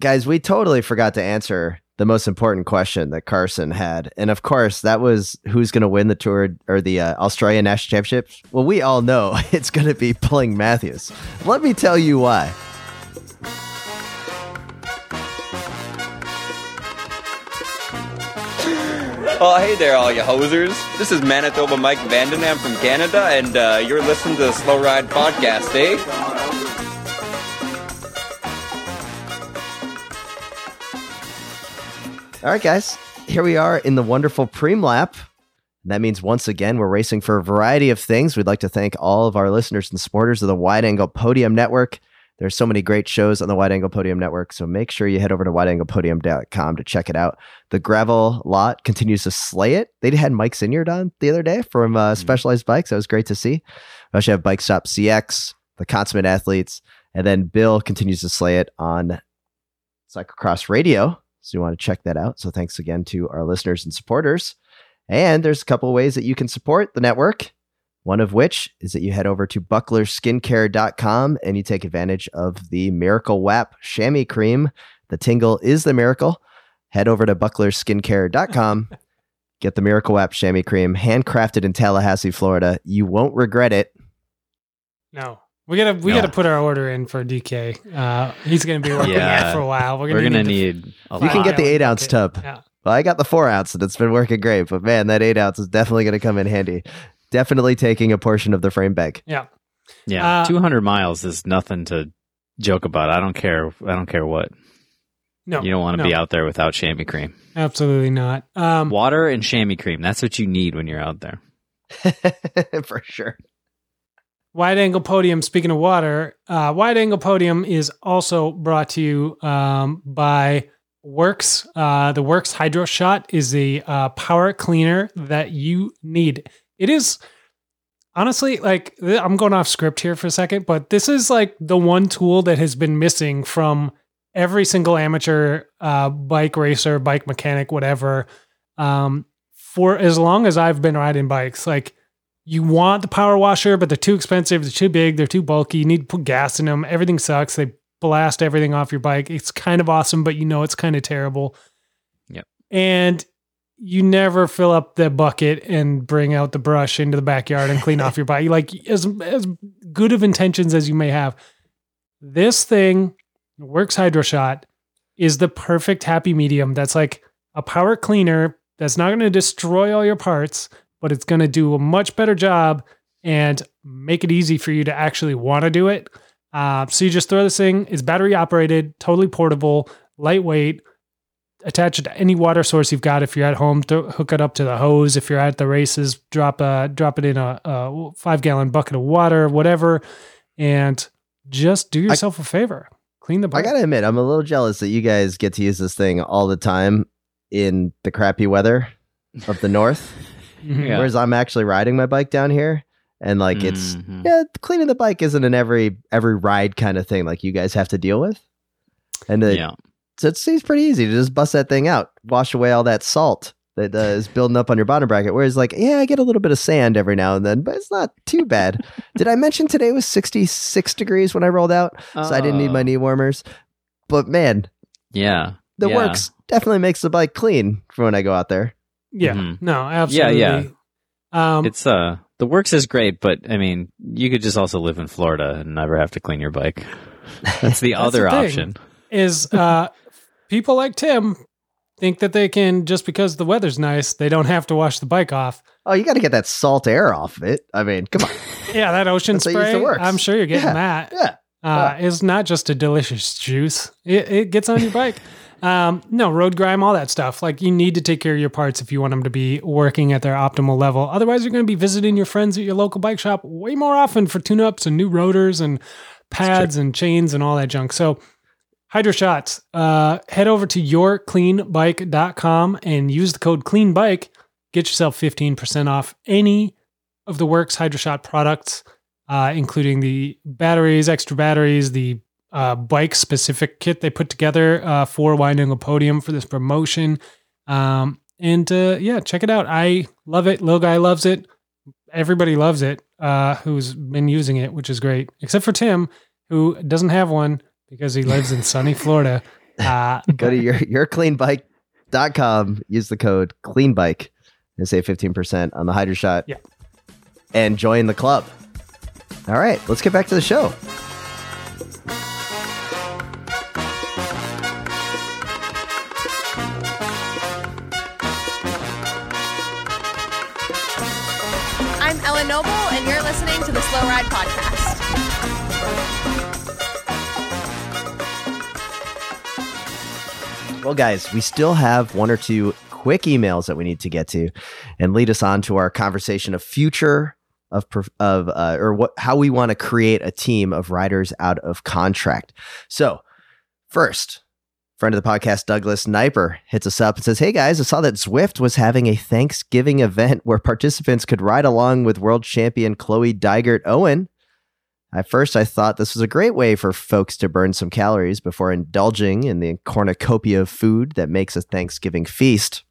guys, we totally forgot to answer the most important question that Carson had. And of course, that was who's going to win the Tour or the uh, Australian National Championships. Well, we all know it's going to be Bling Matthews. Let me tell you why. Oh, hey there, all you hosers. This is Manitoba Mike van den Ham from Canada, and uh, you're listening to the Slow Ride Podcast, eh? All right, guys, here we are in the wonderful Preem Lap. And that means once again, we're racing for a variety of things. We'd like to thank all of our listeners and supporters of the Wide Angle Podium Network. There's so many great shows on the Wide Angle Podium Network, so make sure you head over to wideanglepodium.com to check it out. The gravel lot continues to slay it. They had Mike Sinyard on the other day from uh, Specialized Bikes. That was great to see. We also have Bike Stop CX, the Consummate Athletes, and then Bill continues to slay it on Cyclocross Radio. So you want to check that out. So thanks again to our listeners and supporters. And there's a couple of ways that you can support the network. One of which is that you head over to bucklerskincare.com and you take advantage of the Miracle WAP chamois cream. The tingle is the miracle. Head over to bucklerskincare.com. Get the Miracle WAP chamois cream, handcrafted in Tallahassee, Florida. You won't regret it. No. We gotta we No. gotta put our order in for DK. Uh, he's gonna be working Yeah. that for a while. We're gonna, We're gonna, going need, need a You can get the eight ounce tub. Yeah. Well, I got the four ounce and it's been working great, but man, that eight ounce is definitely going to come in handy. Definitely taking a portion of the frame bag. Yeah. Yeah, Uh, 200 miles is nothing to joke about. I don't care. I don't care what. No. You don't want to no, be out there without chamois cream. Absolutely not. Um, Water and chamois cream. That's what you need when you're out there. For sure. Wide Angle Podium, speaking of water, uh, Wide Angle Podium is also brought to you um, by WORX. Uh, the WORX Hydroshot is the uh, power cleaner that you need. It is honestly like I'm going off script here for a second, but this is like the one tool that has been missing from every single amateur uh, bike racer, bike mechanic, whatever, um, for as long as I've been riding bikes. Like, you want the power washer, but they're too expensive, they're too big, they're too bulky. You need to put gas in them. Everything sucks. They blast everything off your bike. It's kind of awesome, but you know it's kind of terrible. Yep. And you never fill up the bucket and bring out the brush into the backyard and clean off your bike. Like as as good of intentions as you may have, this thing, WORX Hydroshot, is the perfect happy medium. That's like a power cleaner that's not going to destroy all your parts, but it's going to do a much better job and make it easy for you to actually want to do it. Uh, so you just throw this thing. It's battery operated, totally portable, lightweight. Attach it to any water source you've got. If you're at home, th- hook it up to the hose. If you're at the races, drop a drop it in a, a five gallon bucket of water, whatever, and just do yourself a favor. Clean the I got to admit, I'm a little jealous that you guys get to use this thing all the time in the crappy weather of the north. Yeah. whereas I'm actually riding my bike down here. And like it's Mhm. yeah, cleaning the bike isn't an every every ride kind of thing like you guys have to deal with. And it, yeah. so it seems pretty easy to just bust that thing out, wash away all that salt that uh, is building up on your bottom bracket. Whereas, like, yeah, I get a little bit of sand every now and then, but it's not too bad. Did I mention today was 66 degrees when I rolled out? So I didn't need my Oh. knee warmers. But man, Yeah. the Yeah. WORX definitely makes the bike clean for when I go out there. Yeah, Mhm. no, absolutely. yeah. Um, It's uh the WORX is great, but I mean, you could just also live in Florida and never have to clean your bike. That's the That's other the option. is uh, people like Tim think that they can just because the weather's nice, they don't have to wash the bike off. Oh, you got to get that salt air off of it. I mean, come on. Yeah, that ocean That's how you use spray. I'm sure you're getting Yeah, that. yeah. Uh, It's not just a delicious juice. It, it gets on your bike. Um, no road grime, all that stuff. Like you need to take care of your parts if you want them to be working at their optimal level. Otherwise, you're going to be visiting your friends at your local bike shop way more often for tune-ups and new rotors and pads and chains and all that junk. So Hydroshots, uh, head over to yourcleanbike.com and use the code CLEANBIKE. Get yourself 15% off any of the WORX Hydroshot products, uh, including the batteries, extra batteries, the uh, bike specific kit they put together uh, for Wide Angle Podium for this promotion. Um, and uh, yeah, check it out. I love it. Little Guy loves it. Everybody loves it uh, who's been using it, which is great, except for Tim, who doesn't have one because he lives in sunny Florida. Uh, Go to your yourcleanbike.com, use the code CLEANBIKE and save 15% on the Hydroshot. Yeah. And join the club. All right, let's get back to the show. Noble, and you're listening to the Slow Ride Podcast. Well, guys, we still have one or two quick emails that we need to get to and lead us on to our conversation of future of of uh, or what how we want to create a team of riders out of contract. So, first, friend of the podcast Douglas Niper hits us up and says, "Hey guys, I saw that Zwift was having a Thanksgiving event where participants could ride along with world champion Chloe Dygert Owen." At first, I thought this was a great way for folks to burn some calories before indulging in the cornucopia of food that makes a Thanksgiving feast.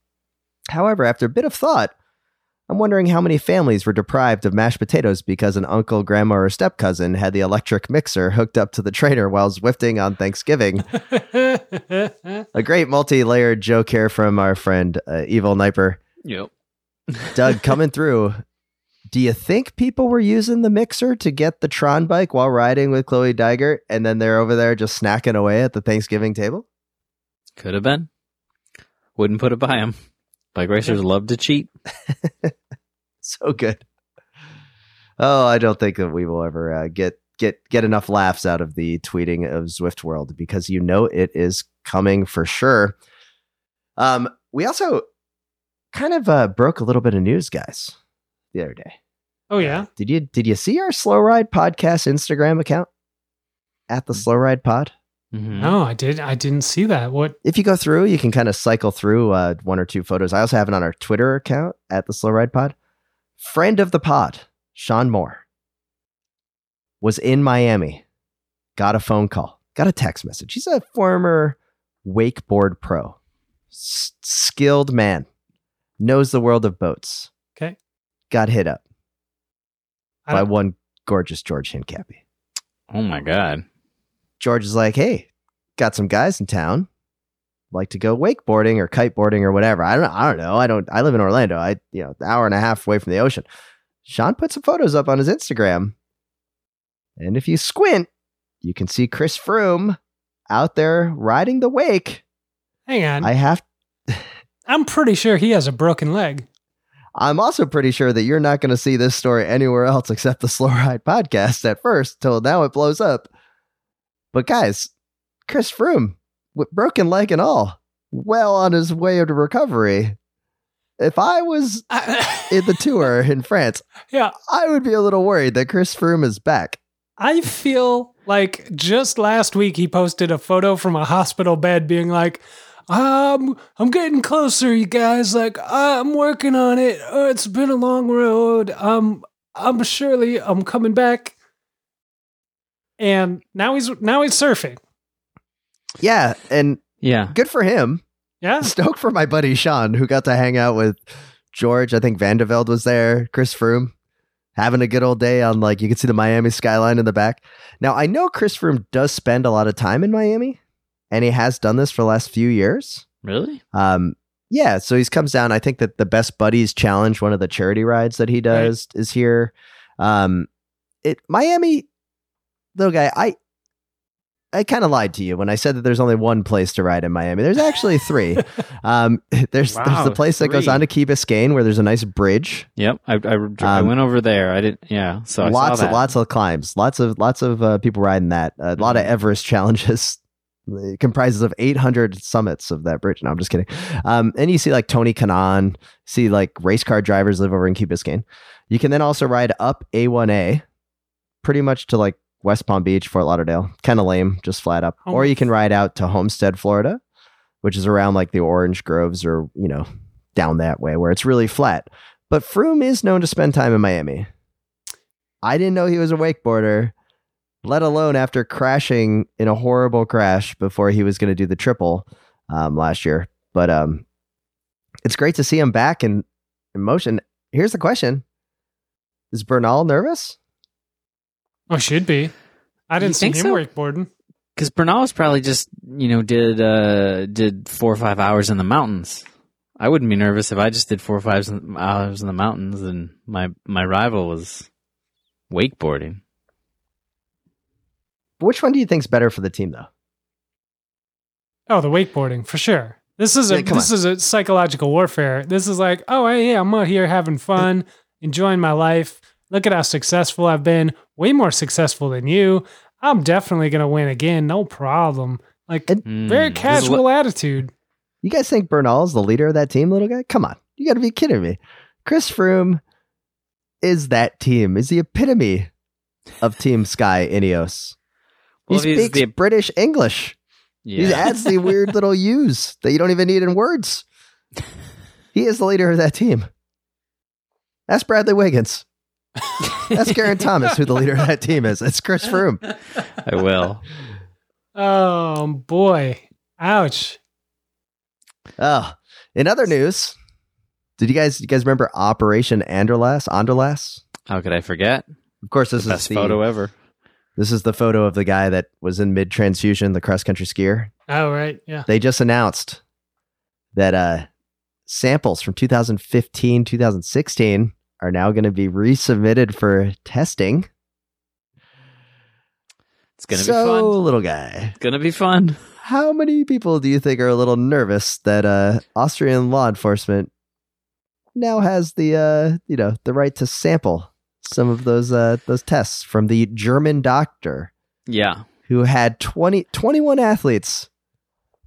However, after a bit of thought, I'm wondering how many families were deprived of mashed potatoes because an uncle, grandma, or step cousin had the electric mixer hooked up to the trainer while zwifting on Thanksgiving. a great multi layered joke here from our friend uh, Evil Niper. Yep. Doug, coming through. Do you think people were using the mixer to get the Tron bike while riding with Chloe Dygert and then they're over there just snacking away at the Thanksgiving table? Could have been. Wouldn't put it by him. Bike racers love to cheat. so good. Oh, I don't think that we will ever uh, get get get enough laughs out of the tweeting of Zwift World because you know it is coming for sure. Um, we also kind of uh, broke a little bit of news, guys, the other day. oh yeah, Did you did you see our Slow Ride podcast Instagram account at the Slow Ride Pod? Mhm. no, I did. I didn't see that. What? If you go through, you can kind of cycle through uh, one or two photos. I also have it on our Twitter account at the Slow Ride Pod. Friend of the pod, Sean Moore, was in Miami, got a phone call, got a text message. He's a former wakeboard pro, S- skilled man, knows the world of boats. Okay. Got hit up by one gorgeous George Hincapie. Oh my god. George is like, hey, got some guys in town like to go wakeboarding or kiteboarding or whatever. I don't I don't know. I don't I live in Orlando. I you know, hour and a half away from the ocean. Sean put some photos up on his Instagram. And if you squint, you can see Chris Froome out there riding the wake. Hang on. I have I'm pretty sure he has a broken leg. I'm also pretty sure that you're not going to see this story anywhere else except the Slow Ride podcast at first, till now it blows up. But guys, Chris Froome, with broken leg and all, well on his way to recovery. If I was in the tour in France, yeah, I would be a little worried that Chris Froome is back. I feel like just last week he posted a photo from a hospital bed being like, um, I'm getting closer, you guys. Like, I'm working on it. Uh, it's been a long road. Um, I'm surely I'm coming back. And now he's now he's surfing. Yeah, and Yeah. good for him. Yeah. Stoked for my buddy Sean, who got to hang out with George. I think Vande Velde was there, Chris Froome, having a good old day on like you can see the Miami skyline in the back. Now I know Chris Froome does spend a lot of time in Miami, and he has done this for the last few years. Really? Um, yeah, so he comes down. I think that the Best Buddies Challenge, one of the charity rides that he does, is here. Um, it Miami, little guy. I I kind of lied to you when I said that there's only one place to ride in Miami. There's actually three. um, there's there's the place that goes on to Key Biscayne where there's a nice bridge. Yep. I I, I Um, went over there. I didn't. Yeah. So I lots saw of lots of climbs, lots of lots of uh, people riding that. A lot of Mhm. Everest challenges. It comprises of 800 summits of that bridge. No, I'm just kidding. Um, and you see like Tony Kanaan, see like race car drivers live over in Key Biscayne. You can then also ride up A1A, pretty much to like West Palm Beach, Fort Lauderdale. Kind of lame, just flat up. Oh. Or you can ride out to Homestead, Florida, which is around like the Orange Groves or, you know, down that way where it's really flat. But Froome is known to spend time in Miami. I didn't know he was a wakeboarder, let alone after crashing in a horrible crash before he was going to do the triple um, last year. But um, it's great to see him back in, in motion. Here's the question Is Bernal nervous? Oh, should be. I didn't see him think so? wakeboarding. Because Bernal was probably just you know did uh did four or five hours in the mountains. I wouldn't be nervous if I just did four or five hours in the mountains and my my rival was wakeboarding. Which one do you think's better for the team, though? Oh, the wakeboarding for sure. This is a Yeah, come this is a psychological warfare. This is like, oh hey, I'm out here having fun, enjoying my life. Look at how successful I've been. Way more successful than you. I'm definitely gonna win again, no problem. Like And- Hmm. very This is casual what- attitude. You guys think Bernal is the leader of that team, little guy? Come on. You got to be kidding me. Chris Froome is that team, is the epitome of Team Sky Ineos. Well, he speaks the- British English. He adds the weird little U's that you don't even need in words. He is the leader of that team. That's Bradley Wiggins. That's Geraint Thomas, who the leader of that team is. It's Chris Froome. I will. Oh boy. Ouch. Oh, in other news, did you guys you guys remember Operation Aderlass? Aderlass? How could I forget? Of course, this the is the photo ever. this is the photo of the guy that was in mid transfusion, the cross country skier. Oh right, yeah. They just announced that uh, samples from 2015, 2016 are now going to be resubmitted for testing. It's gonna so, be fun. little guy, It's gonna be fun. how many people do you think are a little nervous that uh, Austrian law enforcement now has the uh, you know the right to sample some of those uh, those tests from the German doctor Yeah. who had 20, 21 athletes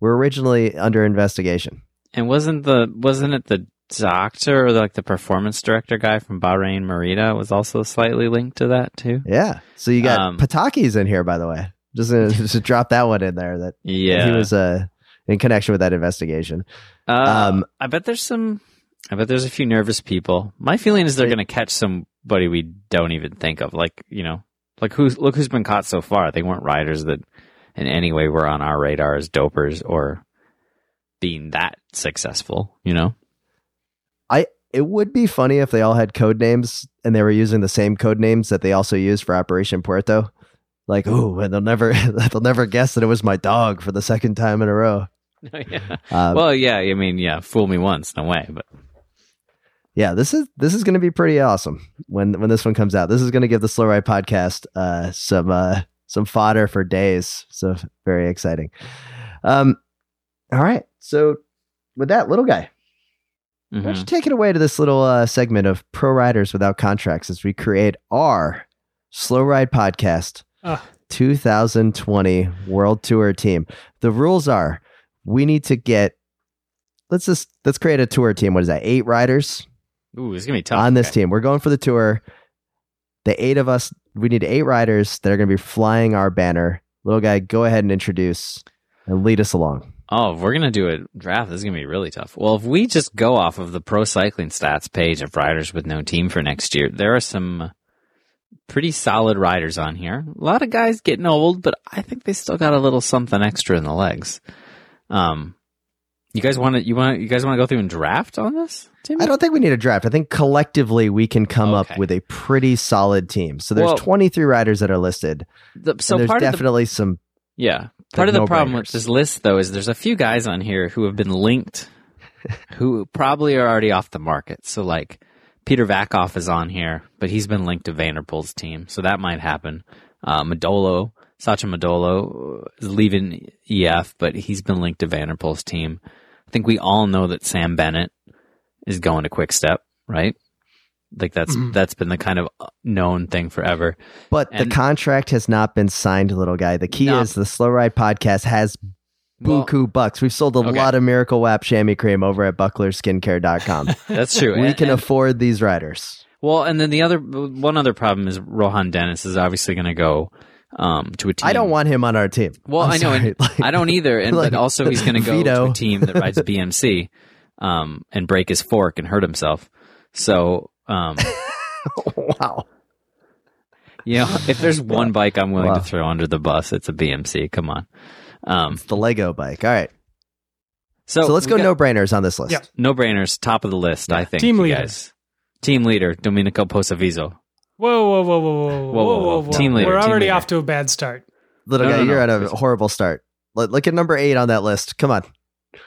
were originally under investigation. And wasn't the wasn't it the doctor or like the performance director guy from Bahrain Merida was also slightly linked to that too? Yeah. So you got Um, Petacchi's in here, by the way. Just gonna just drop that one in there. That Yeah. he was uh, in connection with that investigation. Uh, Um, I bet there's some. I bet there's a few nervous people. My feeling is they're going to catch somebody we don't even think of. Like you know, like who's look who's been caught so far. They weren't riders that in any way were on our radar as dopers or being that successful. You know. It would be funny if they all had code names and they were using the same code names that they also used for Operation Puerto. Like, oh, and they'll never they'll never guess that it was my dog for the second time in a row. yeah. Um, Well, yeah. I mean, yeah. Fool me once, no way. But yeah, this is this is going to be pretty awesome when when this one comes out. This is going to give the Slow Ride podcast uh, some uh, some fodder for days. So very exciting. Um, all right, so with that little guy, why don't you take it away to this little uh, segment of pro riders without contracts as we create our Slow Ride podcast Ugh. 2020 World Tour team. The rules are we need to get let's just let's create a tour team. What is that? Eight riders Ooh, it's gonna be tough on this Okay. team. We're going for the tour. The eight of us, we need eight riders that are going to be flying our banner. Little guy, go ahead and introduce and lead us along. Oh, if we're gonna do a draft, this is gonna be really tough. Well, if we just go off of the pro cycling stats page of riders with no team for next year, there are some pretty solid riders on here. A lot of guys getting old, but I think they still got a little something extra in the legs. Um, you guys want to? You want? You guys want to go through and draft on this? Timmy? I don't think we need a draft. I think collectively we can come Okay. up with a pretty solid team. So there's Well- 23 riders that are listed. The, so there's part of the definitely some. Yeah. Part of the problem with this list, though, is there's a few guys on here who have been linked, who probably are already off the market. So, like, Peter Vakoč is on here, but he's been linked to van der Poel's team, so that might happen. Uh, Modolo, Sacha Modolo is leaving EF, but he's been linked to van der Poel's team. I think we all know that Sam Bennett is going to Quick Step, right? Like that's Mhm. that's been the kind of known thing forever. But And- the contract has not been signed, little guy. The key No. is the Slow Ride podcast has Well, buku bucks. We've sold a Okay. lot of Miracle Wap chamois cream over at bucklerskincare.com. that's true. we And- can and- afford these riders. Well, and then the other one other problem is Rohan Dennis is obviously going to go um, to a team. I don't want him on our team. Well, I'm I know, and like- I don't either. And like, but also, he's going to go to a team that rides BMC, um, and break his fork and hurt himself. So, um, wow. you know, if there's one bike I'm willing Wow. to throw under the bus, it's a BMC. Come on. Um, It's the Lego bike. All right. so, So, let's go got no brainers on this list. Yeah. no brainers, top of the list. I think. Team you leader. guys. Team leader, Domenico Pozzovivo. Whoa, whoa, whoa, whoa, whoa, whoa, whoa, whoa. whoa. Team leader, We're already leader. off to a bad start. Little No, guy, no, you're no. at a horrible start. Look, look at number eight on that list. Come on.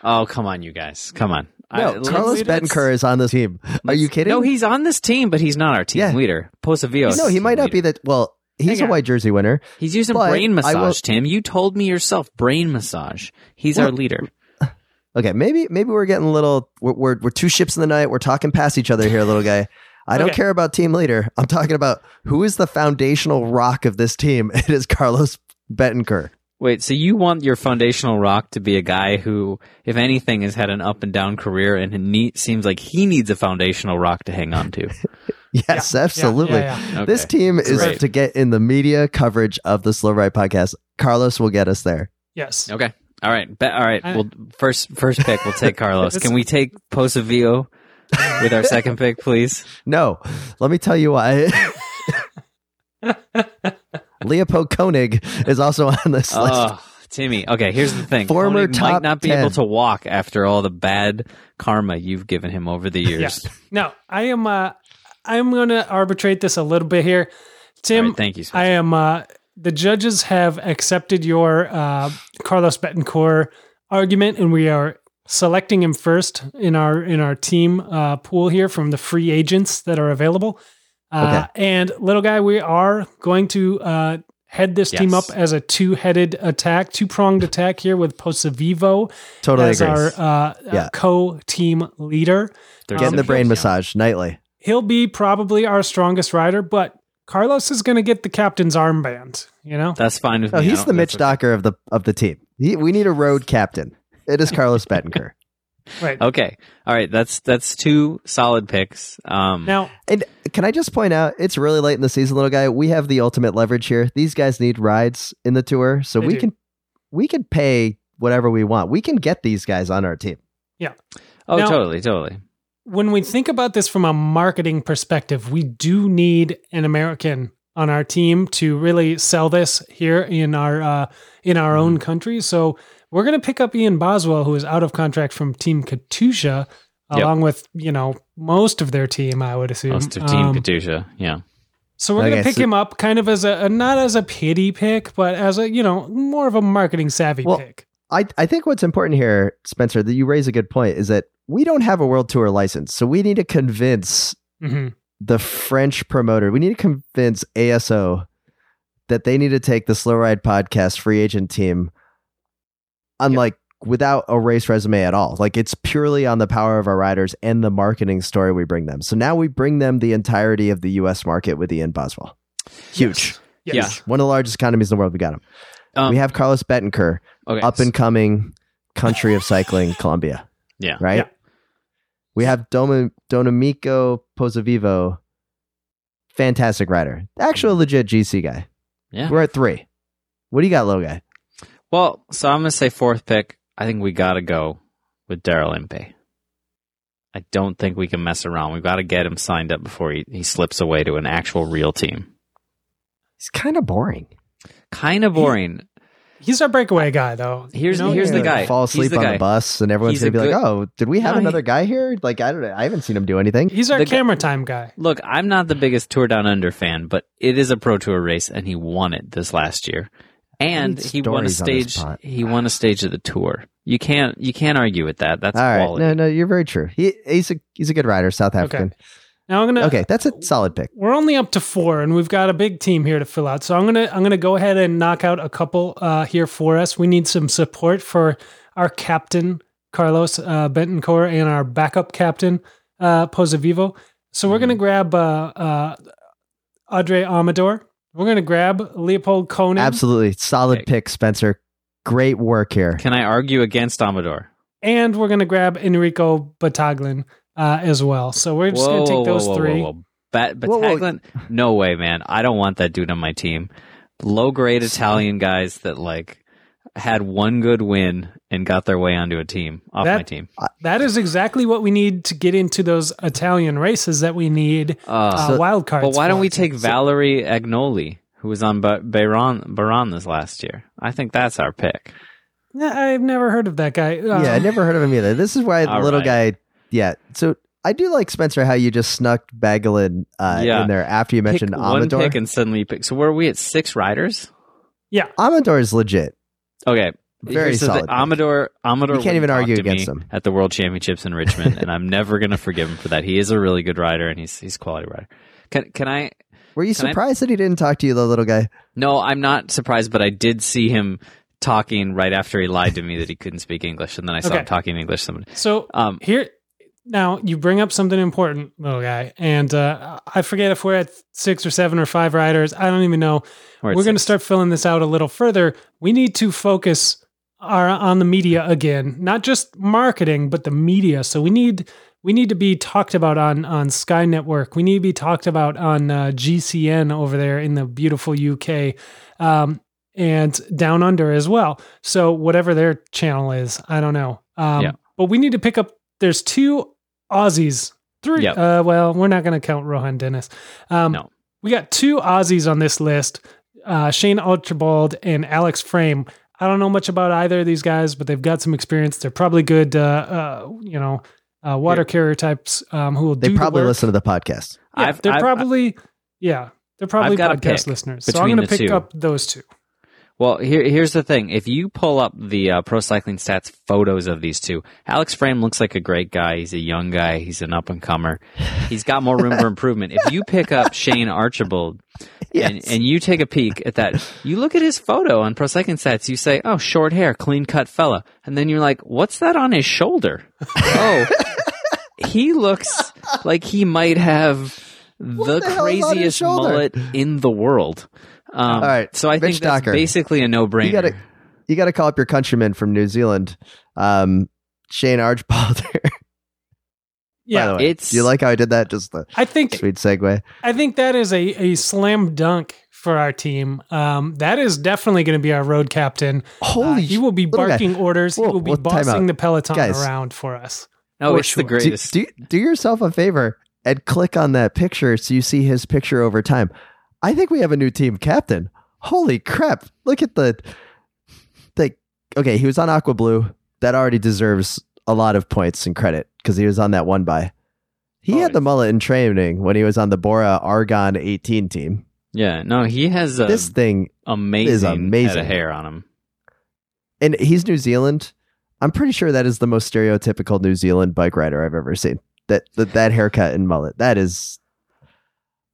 Oh, come on, you guys. Come on. No, I- Carlos let's- is on this team. Are you kidding? No, he's on this team, but he's not our team Yeah. leader. Pozzovivo. no, he might not leader. be that. Well, he's Hang a white jersey winner. He's using brain massage, will- Tim. You told me yourself, brain massage. He's our leader. Okay, maybe maybe we're getting a little. We're, we're we're two ships in the night. We're talking past each other here, little guy. I don't Okay. care about team leader. I'm talking about who is the foundational rock of this team. It is Carlos Betancourt. Wait, so you want your foundational rock to be a guy who, if anything, has had an up and down career and ne- seems like he needs a foundational rock to hang on to? Yes, Yeah, absolutely. yeah, yeah. Okay. This team is Great. to get in the media coverage of the Slow Ride podcast. Carlos will get us there. Yes. Okay. All right. Be- all right. I- well, first first pick, we'll take Carlos. Can we take Pozzovivo with our second pick, please? No, let me tell you why. Leopold Koenig is also on this list. Oh, Timmy. Okay, here's the thing. Former Koenig might not be 10. able to walk after all the bad karma you've given him over the years. Now, I am uh I'm going to arbitrate this a little bit here. Tim, All right, thank you. Spencer. I am uh the judges have accepted your uh Carlos Betancourt argument and we are selecting him first in our in our team uh pool here from the free agents that are available. Uh and little guy we are going to uh head this team up as a two-headed attack, two-pronged attack here with Pozzovivo totally as agree. our uh, Yeah. co-team leader. There's Getting the some- brain yeah. massage nightly. He'll be probably our strongest rider, but Carlos is going to get the captain's armband. You know, That's fine with No, me. He's the Mitch that's okay. Docker of the of the team. He, we need a road captain. It is Carlos Betancourt. Right Okay. All right. That's that's two solid picks. Um, now. And can I just point out, it's really late in the season, little guy. We have the ultimate leverage here. These guys need rides in the tour, so we do. can we can pay whatever we want. We can get these guys on our team. Yeah. Oh, Now- totally, totally. When we think about this from a marketing perspective, we do need an American on our team to really sell this here in our uh, in our Mm-hmm. own country. So we're going to pick up Ian Boswell, who is out of contract from Team Katusha, Yep. along with you know most of their team. I would assume. Most of Team Um, Katusha. Yeah. So we're Okay, gonna pick so- him up kind of as a, a not as a pity pick, but as a you know more of a marketing savvy Well, pick. I I think what's important here, Spencer, that you raise a good point, is that we don't have a world tour license, so we need to convince hmm the French promoter. We need to convince ASO that they need to take the Slow Ride podcast free agent team, unlike without a race resume at all. Like it's purely on the power of our riders and the marketing story we bring them. So now we bring them the entirety of the U.S. market with Ian Boswell. Huge. Yes. One of the largest economies in the world. We got him. Um, we have Carlos Betancourt, okay. up and coming country of cycling, Colombia. Yeah. Right. Yeah. We have Dom- Donamico Pozzovivo, fantastic rider, actual legit GC guy. Yeah. We're at three. What do you got, little guy? Well, so I'm gonna say fourth pick. I think we gotta go with Daryl Impey. I don't think we can mess around. We've got to get him signed up before he, he slips away to an actual real team. He's kind of boring. Kind of boring. He's our breakaway guy, though. Here's- You know, here's the guy. Fall He's asleep the on guy. the bus, and everyone's He's gonna a be like, "Oh, did we have No, he- another guy here?" Like, I don't know. I haven't seen him do anything. He's our The guy- camera time guy. Look, I'm not the biggest Tour Down Under fan, but it is a Pro Tour race, and he won it this last year. And he won a stories on this stage. He won a stage of the tour. You can't. You can't argue with that. That's All right, quality. no, no, you're very true. He, he's a he's a good rider, South African. Okay. Now I'm gonna. Okay, that's a solid pick. We're only up to four, and we've got a big team here to fill out. So I'm gonna I'm gonna go ahead and knock out a couple uh, here for us. We need some support for our captain Carlos uh, Bentoncourt and our backup captain uh, Pozzovivo. So we're gonna grab uh, uh, Andrey Amador. We're gonna grab Leopold Koenig. Absolutely solid Okay. pick, Spencer. Great work here. Can I argue against Amador? and we're gonna grab Enrico Battaglin uh, as well. So we're just gonna take those three. Bat- Whoa, whoa. Battaglin? No way, man. I don't want that dude on my team. low grade Italian guys that like had one good win and got their way onto a team off That- my team. That is exactly what we need to get into those Italian races that we need Uh, uh, wild cards. but why don't we take Valerio Agnoli, who was on Ba- Bayron Baron this last year? I think that's our pick. I've never heard of that guy. Um, yeah, I never heard of him either. This is why the little right. guy. Yeah, so I do like Spencer how you just snuck Bagelin uh, Yeah. in there after you mentioned pick one pick and suddenly you pick. So where are we at six riders? Yeah, Amador is legit. Okay. Very Here's solid pick. Amador, Amador You can't even argue to against me him. at the World Championships in Richmond, and I'm never going to forgive him for that. He is a really good rider, and he's he's a quality rider. Can can I? Were you Can I- surprised that he didn't talk to you, the little guy? No, I'm not surprised, but I did see him talking right after he lied to me that he couldn't speak English, and then I saw Okay. him talking English. to Somebody. So Um, here now you bring up something important, little guy, and uh, I forget if we're at six or seven or five riders. I don't even know. we're We're going to start filling this out a little further. We need to focus our, on the media again, not just marketing, but the media. So we need we need to be talked about on on Sky Network. We need to be talked about on uh, GCN over there in the beautiful UK. Um, and down under as well. So whatever their channel is, I don't know. Um, Yeah. But we need to pick up. There's two Aussies, three. Yep. Uh, well, we're not going to count Rohan Dennis. Um, No. We got two Aussies on this list: uh, Shane Archbold and Alex Frame. I don't know much about either of these guys, but they've got some experience. They're probably good, uh, uh, you know, uh, water Yeah. carrier types um, who will They do probably the work. listen to the podcast. Yeah, I've- they're I've- probably yeah, they're probably podcast listeners. So I'm going to pick two. up those two. Well, here, here's the thing. If you pull up the uh, Pro Cycling Stats photos of these two, Alex Frame looks like a great guy. He's a young guy. He's an up and comer. He's got more room for improvement. If you pick up Shane Archbold and, Yes. and you take a peek at that, you look at his photo on Pro Cycling Stats, you say, oh, short hair, clean cut fella. And then you're like, what's that on his shoulder? oh, he looks like he might have the, the hell is on his craziest mullet in the world. Um, All right, So I Rich think that's Docker. basically a no-brainer. You got to you got to call up your countryman from New Zealand, um, Shane Archbold. Yeah, By the way, It's- do you like how I did that? Just the I think sweet segue. I think that is a, a slam dunk for our team. Um, that is definitely going to be our road captain. Uh, Holy, he will be little guy. barking orders. Whoa, he will be bossing the peloton Guys. around for us. No, For it's sure. the do, greatest. do, do yourself a favor and click on that picture so you see his picture over time. I think we have a new team captain. Holy crap. Look at the the okay, he was on Aqua Blue. That already deserves a lot of points and credit because he was on that one by. He Oh, had the mullet in training when he was on the Bora Argon 18 team. yeah, no, he has a this thing amazing, is head amazing. of hair on him. and he's New Zealand. I'm pretty sure that is the most stereotypical New Zealand bike rider I've ever seen. That that, that haircut and mullet. That is.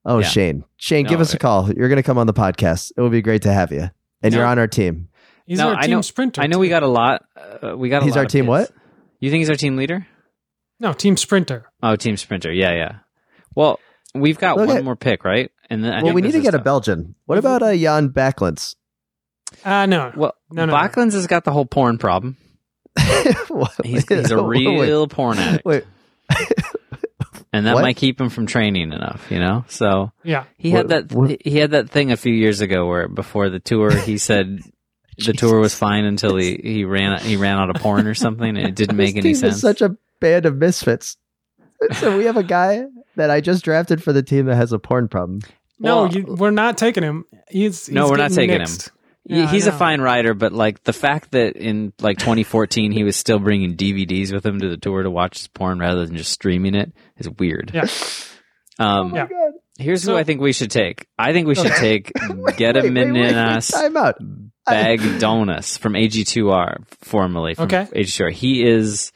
Oh, Yeah. Shane, Shane, give us a call. You're going to come on the podcast. It would be great to have you, and No. you're on our team. He's No, our I team know- sprinter. I know we got a lot. Uh, we got. A He's lot our team kids. what? You think he's our team leader? no team sprinter. Oh, team sprinter. Yeah, yeah. Well, we've got Okay. one more pick, right? And then I well, think we need to is get a. Belgian. What about uh, Jan Bakelants? Uh, no, Well, No, no, no. Has got the whole porn problem. He's, he's a Wait, real porn addict, Wait, and that What? might keep him from training enough. You know, so yeah. he had What- that. what- He had that thing a few years ago where before the tour he said the tour was fine until he, he ran he ran out of porn or something, and it didn't make this any team sense. Is such a band of misfits. So we have a guy that I just drafted for the team that has a porn problem. No, Well- you, we're not taking him. He's, No, we're not taking him. nixed. He- Yeah, he's a fine rider, but like the fact that in like 2014 he was still bringing DVDs with him to the tour to watch his porn rather than just streaming it is weird. Yeah. Um, Yeah. Here's So- who I think we should take. I think we should take Wait, Get wait, him wait, in wait, wait, us Time out. Bagdonas from AG2R, formerly from Okay. AG2R. He is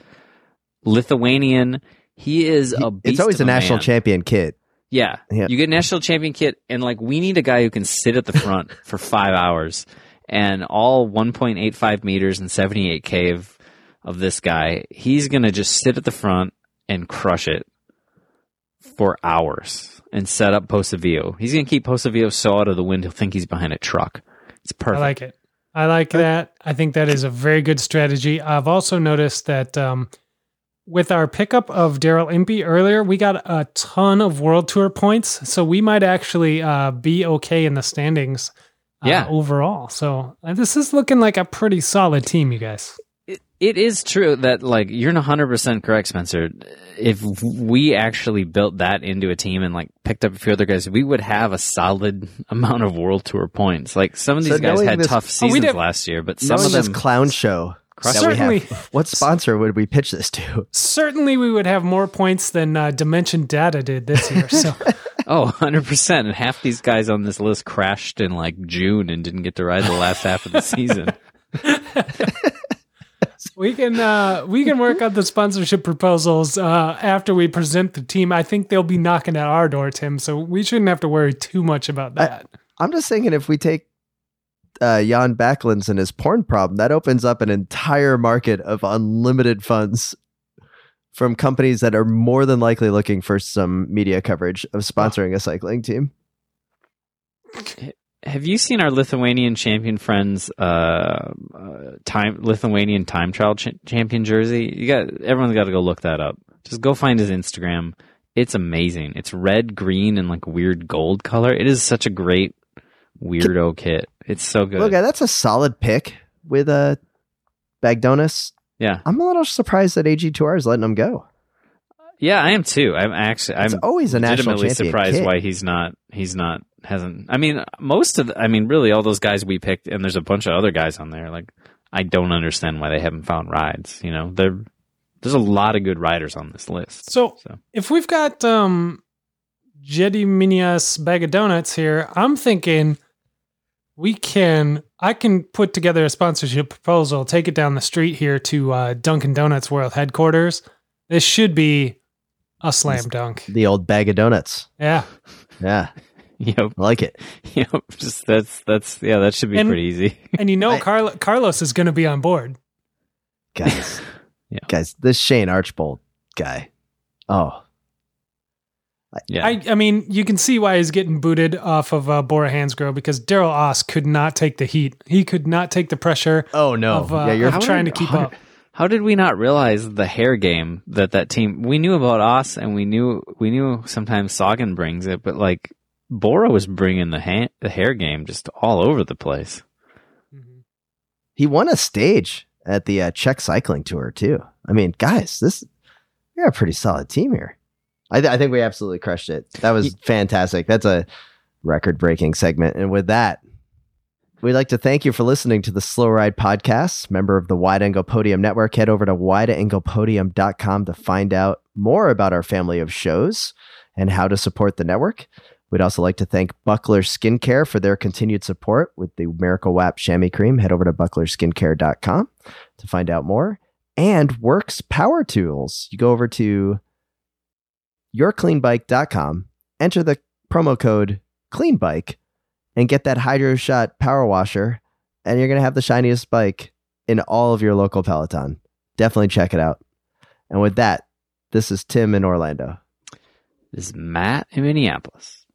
Lithuanian. He is a beast. It's always of a national man. champion kid. Yeah. Yeah. You get national champion kit and like we need a guy who can sit at the front for five hours and all 1.85 meters and 78k of, of this guy, he's going to just sit at the front and crush it for hours and set up Pozzovivo. He's going to keep Pozzovivo so out of the wind he'll think he's behind a truck. It's perfect. I like it. I like that. I think that is a very good strategy. I've also noticed that um, with our pickup of Daryl Impey earlier, we got a ton of World Tour points, so we might actually uh, be okay in the standings uh, Yeah. overall. So uh, this is looking like a pretty solid team, you guys. It, it is true that like you're 100% correct Spencer. If we actually built that into a team and like picked up a few other guys, we would have a solid amount of world tour points. Like some of So these guys had this- tough Oh, seasons did- last year, but some Knowing of this them clown show that we Certainly, what sponsor would we pitch this to? certainly, we would have more points than uh, Dimension Data did this year. So Oh, 100%. And half these guys on this list crashed in like June and didn't get to ride the last half of the season. we can uh, we can work on the sponsorship proposals uh, after we present the team. I think they'll be knocking at our door, Tim. So we shouldn't have to worry too much about that. I'm just thinking if we take uh, Jan Bakelants and his porn problem, that opens up an entire market of unlimited funds from companies that are more than likely looking for some media coverage of sponsoring a cycling team. Have you seen our Lithuanian champion friends uh, uh time Lithuanian time trial ch- champion jersey? You got everyone's got to go look that up. Just go find his Instagram. It's amazing. It's red, green, and like weird gold color. It is such a great weirdo kit. It's so good. Okay, that's a solid pick with uh, Bagdonas. Yeah, I'm a little surprised that AG2R is letting him go. yeah, I am too. I'm actually I'm It's always a national legitimately surprised kit. why he's not he's not hasn't i mean most of the, i mean really all those guys we picked and there's a bunch of other guys on there like i don't understand why they haven't found rides you know there there's a lot of good riders on this list So, So. if we've got um, Gediminas bag of donuts here, I'm thinking we can. I can put together a sponsorship proposal, take it down the street here to uh, Dunkin' Donuts World Headquarters. This should be a slam dunk. The old bag of donuts. Yeah. Yeah, yep I like it. yep just that's that's yeah that should be And- pretty easy And you know, I- Carl- Carlos is going to be on board. Guys, Yeah. guys, this Shane Archbold guy. Oh, yeah I, I mean, you can see why he's getting booted off of uh, Bora Hansgrohe because Daniel Oss could not take the heat. He could not take the pressure oh no. of, uh, yeah, you're of trying to keep up. how did we not realize the hair game that that team we knew about Oss, and we knew we knew sometimes Sagan brings it but like Bora was bringing the ha- the hair game just all over the place Mm-hmm. he won a stage at the uh, Czech cycling tour too. I mean, guys, this you're a pretty solid team here. I, th- I think we absolutely crushed it. That was fantastic. That's a record-breaking segment. And with that, we'd like to thank you for listening to the Slow Ride podcast. Member of the Wide Angle Podium Network, head over to wideanglepodium.com to find out more about our family of shows and how to support the network. We'd also like to thank Buckler Skincare for their continued support with the Miracle WAP Chamois Cream. Head over to bucklerskincare.com to find out more. And WORX Power Tools. You go over to yourcleanbike.com, enter the promo code CLEANBIKE, and get that Hydroshot Power Washer, and you're going to have the shiniest bike in all of your local Peloton. Definitely check it out. And with that, this is Tim in Orlando. This is Matt in Minneapolis.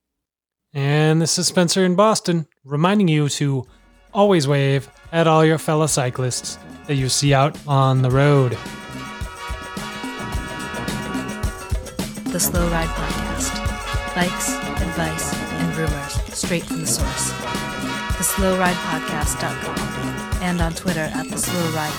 And this is Spencer in Boston, reminding you to always wave at all your fellow cyclists that you see out on the road. The Slow Ride Podcast. Bikes, advice, and rumors straight from the source. The Slow Ride Podcast.com and on Twitter at The Slow Ride.